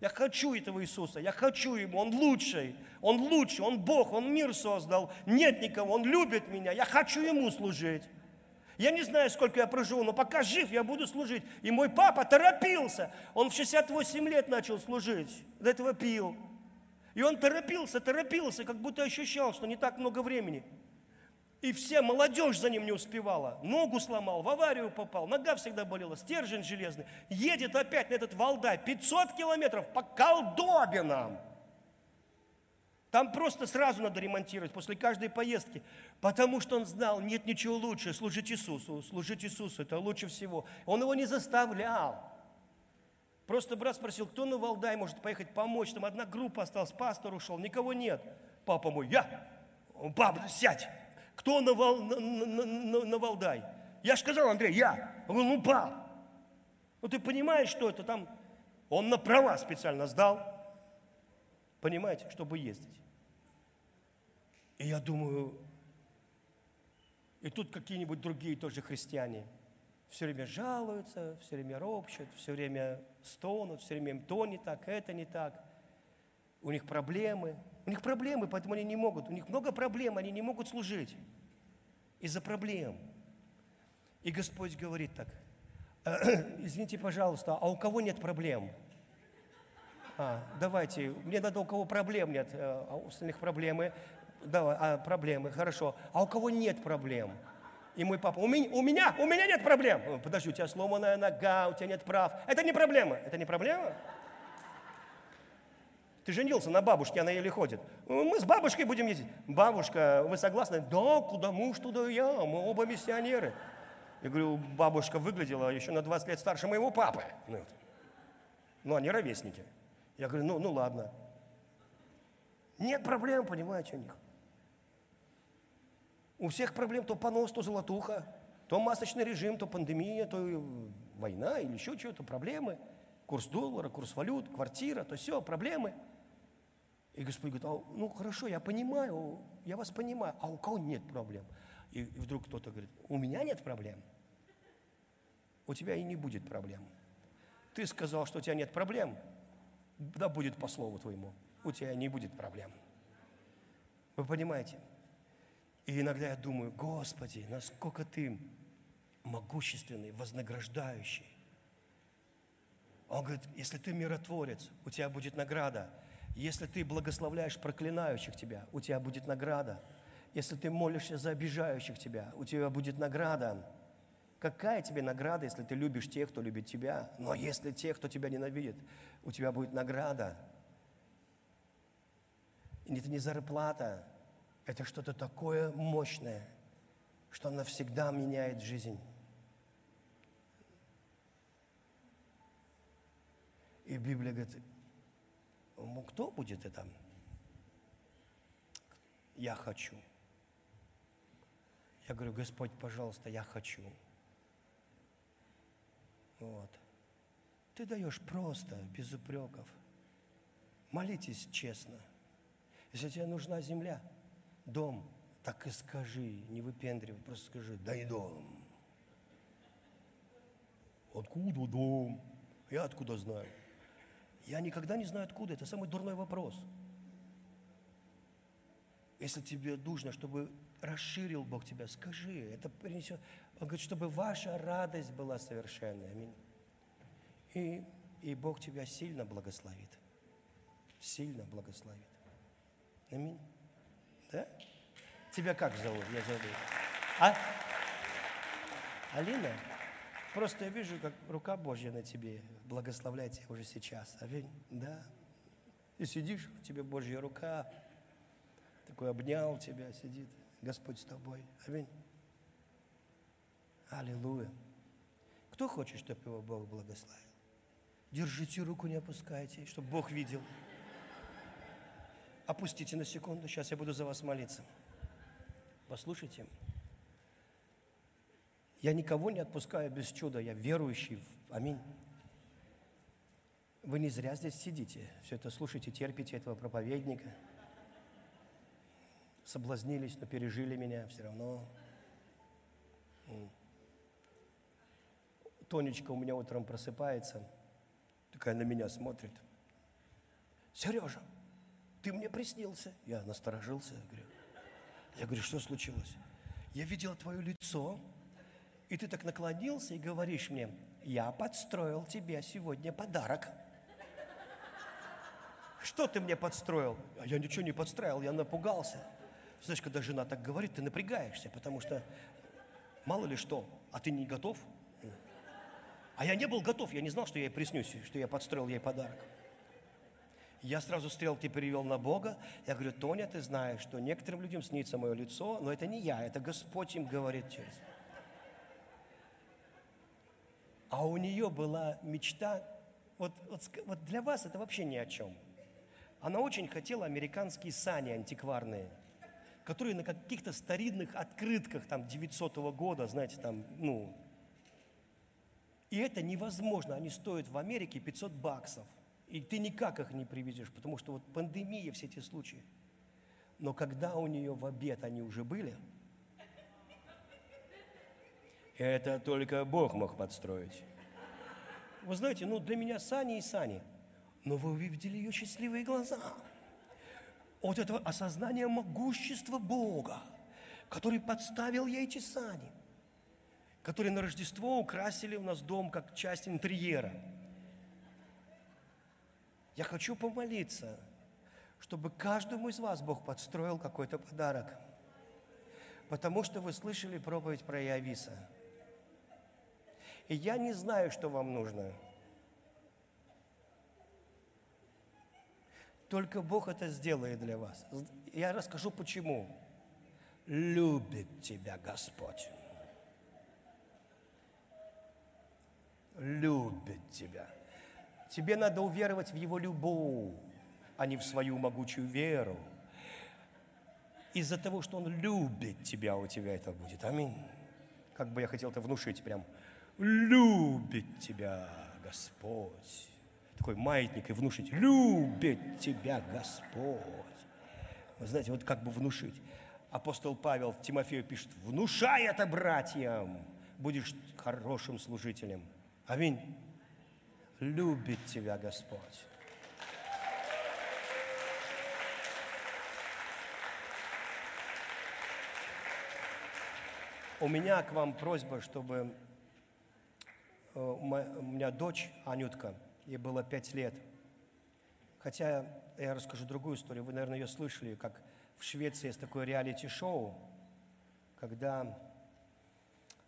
Я хочу этого Иисуса, я хочу Ему, Он лучший, Он лучший, Он Бог, Он мир создал, нет никого, Он любит меня, я хочу Ему служить. Я не знаю, сколько я проживу, но пока жив, я буду служить. И мой папа торопился, он в 68 лет начал служить, до этого пил. И он торопился, торопился, как будто ощущал, что не так много времени. И вся молодежь за ним не успевала. Ногу сломал, в аварию попал, нога всегда болела, стержень железный. Едет опять на этот Валдай, 500 километров по колдобинам. Там просто сразу надо ремонтировать после каждой поездки, потому что он знал, нет ничего лучше, служить Иисусу, служить Иисусу, это лучше всего. Он его не заставлял. Просто брат спросил, кто на Валдай может поехать помочь. Там одна группа осталась, пастор ушел, никого нет. Папа мой, я. Папа, сядь. Кто на, Вал, на, на, на, на Валдай? Я же сказал, Андрей, я. Он говорит, ну, пап. Ну, ты понимаешь, что это там? Он на права специально сдал. Понимаете, чтобы ездить. И я думаю, и тут какие-нибудь другие тоже христиане – все время жалуются, все время ропщут, все время стонут, все время им то не так, это не так. У них проблемы. У них проблемы, поэтому они не могут. У них много проблем, они не могут служить из-за проблем. И Господь говорит так, извините, пожалуйста, а у кого нет проблем? А, давайте, мне надо, у кого проблем нет, э, а у остальных проблемы. Давай, а, проблемы, хорошо. А у кого нет проблем? И мой папа, у меня, у меня, у меня нет проблем. Подожди, у тебя сломанная нога, у тебя нет прав. Это не проблема. Это не проблема? Ты женился на бабушке, она еле ходит. Мы с бабушкой будем ездить. Бабушка, вы согласны? Да, куда муж, туда я. Мы оба миссионеры. Я говорю, бабушка выглядела еще на 20 лет старше моего папы. Ну, ну они ровесники. Я говорю, ну, ну ладно. Нет проблем, понимаете, у них. У всех проблем то понос, то золотуха, то масочный режим, то пандемия, то война или еще что-то, проблемы. Курс доллара, курс валют, квартира, то все, проблемы. И Господь говорит, а, ну хорошо, я понимаю, я вас понимаю, а у кого нет проблем? И вдруг кто-то говорит, у меня нет проблем, у тебя и не будет проблем. Ты сказал, что у тебя нет проблем, да будет по слову твоему, у тебя не будет проблем. Вы понимаете? И иногда я думаю, Господи, насколько Ты могущественный, вознаграждающий. Он говорит, если ты миротворец, у тебя будет награда. Если ты благословляешь проклинающих тебя, у тебя будет награда. если ты молишься за обижающих тебя, у тебя будет награда. Какая тебе награда, если ты любишь тех, кто любит тебя? Но если те, кто тебя ненавидит, у тебя будет награда. Это не зарплата, это что-то такое мощное, что навсегда меняет жизнь. И Библия говорит, ну, кто будет это? Я хочу. Я говорю, Господь, пожалуйста, я хочу. Вот. Ты даешь просто, без упреков. Молитесь честно. Если тебе нужна земля, дом, так и скажи, не выпендривай, просто скажи, дай дом. Откуда дом? Я откуда знаю? Я никогда не знаю откуда. Это самый дурной вопрос. Если тебе нужно, чтобы расширил Бог тебя, скажи. Это принесет. Он говорит, чтобы ваша радость была совершенной. Аминь. И, и Бог тебя сильно благословит. Сильно благословит. Аминь. Да? Тебя как зовут? Я зову. А? Алина? Просто я вижу, как рука Божья на тебе благословляет тебя уже сейчас. Аминь. Да. И сидишь, у тебя Божья рука, такой обнял тебя, сидит. Господь с тобой. Аминь. Аллилуйя. Кто хочет, чтобы его Бог благословил? Держите руку, не опускайте, чтобы Бог видел. Опустите на секунду, сейчас я буду за вас молиться. Послушайте. Я никого не отпускаю без чуда, я верующий. Аминь. Вы не зря здесь сидите, все это слушайте, терпите этого проповедника. Соблазнились, но пережили меня все равно. Тонечка у меня утром просыпается, такая на меня смотрит. Сережа, ты мне приснился. Я насторожился, я говорю. Я говорю, что случилось? Я видел твое лицо, и ты так наклонился и говоришь мне, я подстроил тебе сегодня подарок. Что ты мне подстроил? А я ничего не подстроил, я напугался. Знаешь, когда жена так говорит, ты напрягаешься, потому что мало ли что, а ты не готов? А я не был готов, я не знал, что я ей приснюсь, что я подстроил ей подарок. Я сразу стрелки перевел на Бога. Я говорю, Тоня, ты знаешь, что некоторым людям снится мое лицо, но это не я, это Господь им говорит через. А у нее была мечта, вот, вот, вот для вас это вообще ни о чем. Она очень хотела американские сани антикварные, которые на каких-то старинных открытках там 900 года, знаете, там, ну, и это невозможно, они стоят в Америке 500 баксов. И ты никак их не привезешь, потому что вот пандемия, все эти случаи. Но когда у нее в обед они уже были, это только Бог мог подстроить. Вы знаете, ну для меня Сани и Сани. Но вы увидели ее счастливые глаза. Вот это осознание могущества Бога, который подставил ей эти сани, которые на Рождество украсили у нас дом как часть интерьера – я хочу помолиться, чтобы каждому из вас Бог подстроил какой-то подарок. Потому что вы слышали проповедь про Иовиса. И я не знаю, что вам нужно. Только Бог это сделает для вас. Я расскажу почему. Любит тебя Господь. Любит тебя. Тебе надо уверовать в Его любовь, а не в свою могучую веру. Из-за того, что Он любит тебя, у тебя это будет. Аминь. Как бы я хотел это внушить прям. Любит тебя Господь. Такой маятник и внушить. Любит тебя Господь. Вы знаете, вот как бы внушить. Апостол Павел Тимофею пишет, внушай это братьям, будешь хорошим служителем. Аминь любит тебя Господь. У меня к вам просьба, чтобы э, у меня дочь Анютка, ей было пять лет. Хотя я расскажу другую историю, вы, наверное, ее слышали, как в Швеции есть такое реалити-шоу, когда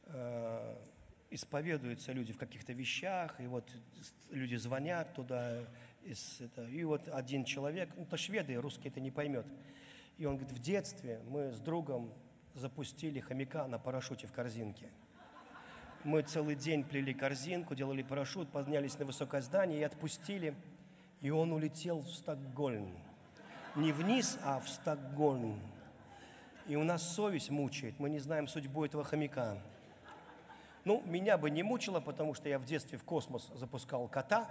э, исповедуются люди в каких-то вещах, и вот люди звонят туда, из, это, и вот один человек, ну, это шведы, русский это не поймет, и он говорит, в детстве мы с другом запустили хомяка на парашюте в корзинке. Мы целый день плели корзинку, делали парашют, поднялись на высокое здание и отпустили, и он улетел в Стокгольм. Не вниз, а в Стокгольм. И у нас совесть мучает, мы не знаем судьбу этого хомяка. Ну, меня бы не мучило, потому что я в детстве в космос запускал кота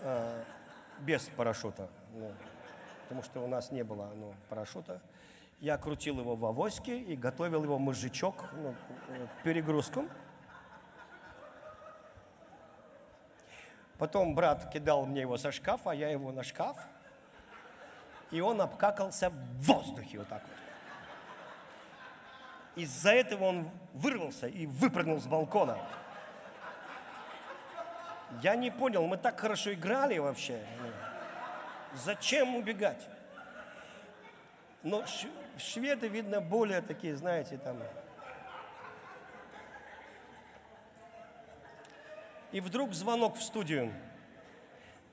э, без парашюта. Ну, потому что у нас не было ну, парашюта. Я крутил его в авоське и готовил его мозжечок, ну, перегрузку. Потом брат кидал мне его со шкафа, а я его на шкаф. И он обкакался в воздухе вот так вот. Из-за этого он вырвался и выпрыгнул с балкона. Я не понял, мы так хорошо играли вообще. Зачем убегать? Но шведы, видно, более такие, знаете, там... И вдруг звонок в студию.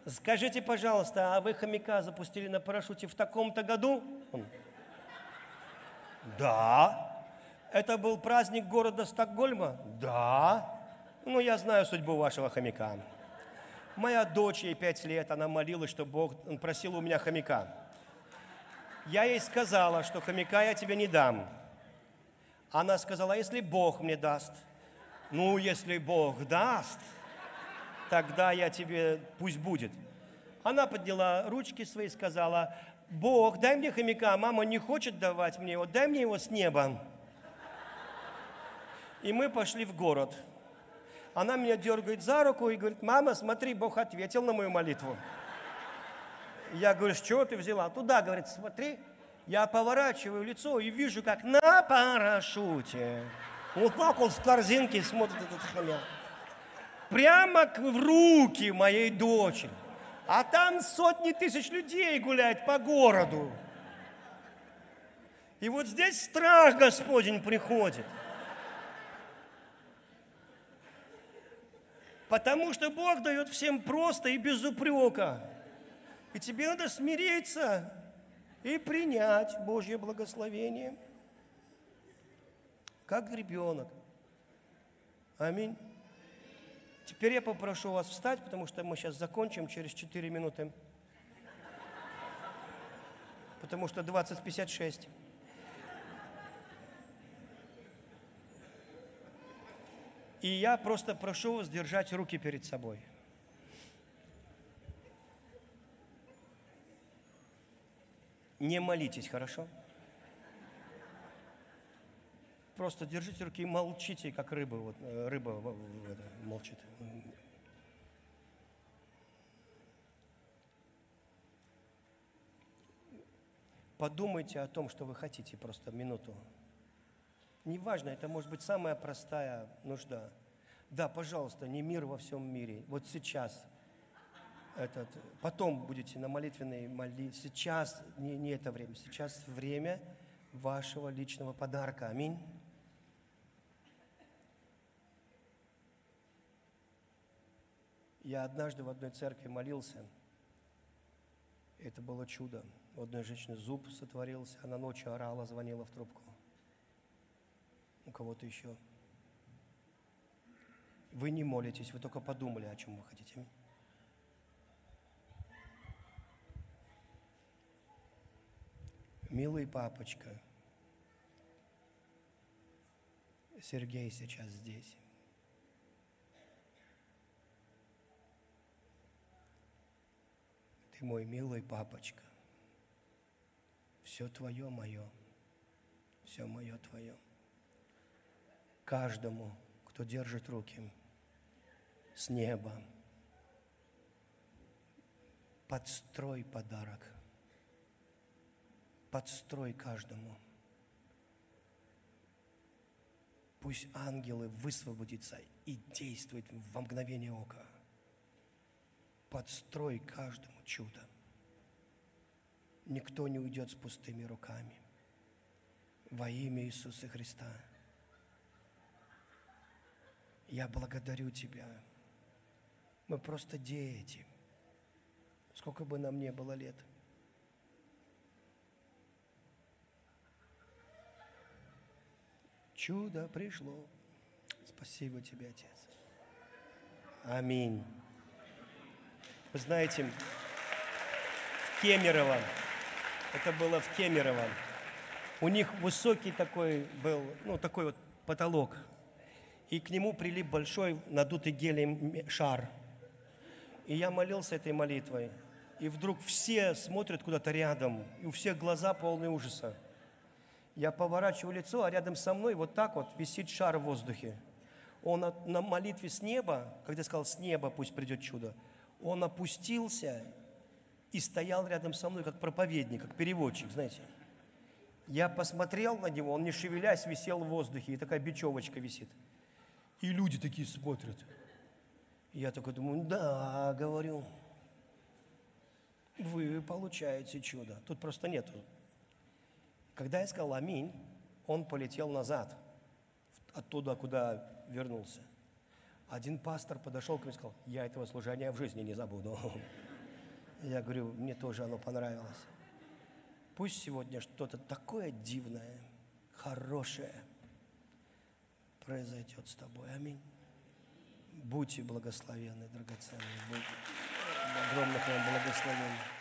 Скажите, пожалуйста, а вы хомяка запустили на парашюте в таком-то году? Он, да. Это был праздник города Стокгольма? Да. Ну, я знаю судьбу вашего хомяка. Моя дочь, ей пять лет, она молилась, что Бог просил у меня хомяка. Я ей сказала, что хомяка я тебе не дам. Она сказала, если Бог мне даст? Ну, если Бог даст, тогда я тебе, пусть будет. Она подняла ручки свои и сказала, Бог, дай мне хомяка, мама не хочет давать мне его, дай мне его с неба. И мы пошли в город. Она меня дергает за руку и говорит, мама, смотри, Бог ответил на мою молитву. Я говорю, с чего ты взяла? Туда, говорит, смотри. Я поворачиваю лицо и вижу, как на парашюте. Вот так он в корзинке смотрит этот хомяк. Прямо в руки моей дочери. А там сотни тысяч людей гуляют по городу. И вот здесь страх Господень приходит – Потому что Бог дает всем просто и без упрека. И тебе надо смириться и принять Божье благословение. Как ребенок. Аминь. Теперь я попрошу вас встать, потому что мы сейчас закончим через 4 минуты. Потому что 20.56. И я просто прошу вас держать руки перед собой. Не молитесь, хорошо? Просто держите руки и молчите, как рыба. Вот, э, рыба это, молчит. Подумайте о том, что вы хотите, просто минуту. Неважно, это может быть самая простая нужда. Да, пожалуйста, не мир во всем мире. Вот сейчас. Этот, потом будете на молитвенной молить. Сейчас не, не это время. Сейчас время вашего личного подарка. Аминь. Я однажды в одной церкви молился. Это было чудо. У одной женщины зуб сотворился, она ночью орала, звонила в трубку у кого-то еще. Вы не молитесь, вы только подумали, о чем вы хотите. Милый папочка, Сергей сейчас здесь. Ты мой милый папочка. Все твое мое, все мое твое каждому, кто держит руки с неба. Подстрой подарок. Подстрой каждому. Пусть ангелы высвободятся и действуют во мгновение ока. Подстрой каждому чудо. никто не уйдет с пустыми руками. Во имя Иисуса Христа. Я благодарю Тебя. Мы просто дети. Сколько бы нам не было лет. Чудо пришло. Спасибо тебе, Отец. Аминь. Вы знаете, в Кемерово, это было в Кемерово, у них высокий такой был, ну, такой вот потолок, и к нему прилип большой надутый гелием шар. И я молился этой молитвой, и вдруг все смотрят куда-то рядом, и у всех глаза полные ужаса. Я поворачиваю лицо, а рядом со мной вот так вот висит шар в воздухе. Он на молитве с неба, когда я сказал «с неба пусть придет чудо», он опустился и стоял рядом со мной, как проповедник, как переводчик, знаете. Я посмотрел на него, он не шевелясь висел в воздухе, и такая бечевочка висит. И люди такие смотрят. Я такой думаю, да, говорю, вы получаете чудо. Тут просто нету. Когда я сказал аминь, он полетел назад, оттуда, куда вернулся. Один пастор подошел ко мне и сказал, я этого служения в жизни не забуду. <laughs> Я говорю, мне тоже оно понравилось. Пусть сегодня что-то такое дивное, хорошее произойдет с тобой. Аминь. Будьте благословенны, драгоценные. Будьте огромных вам благословений.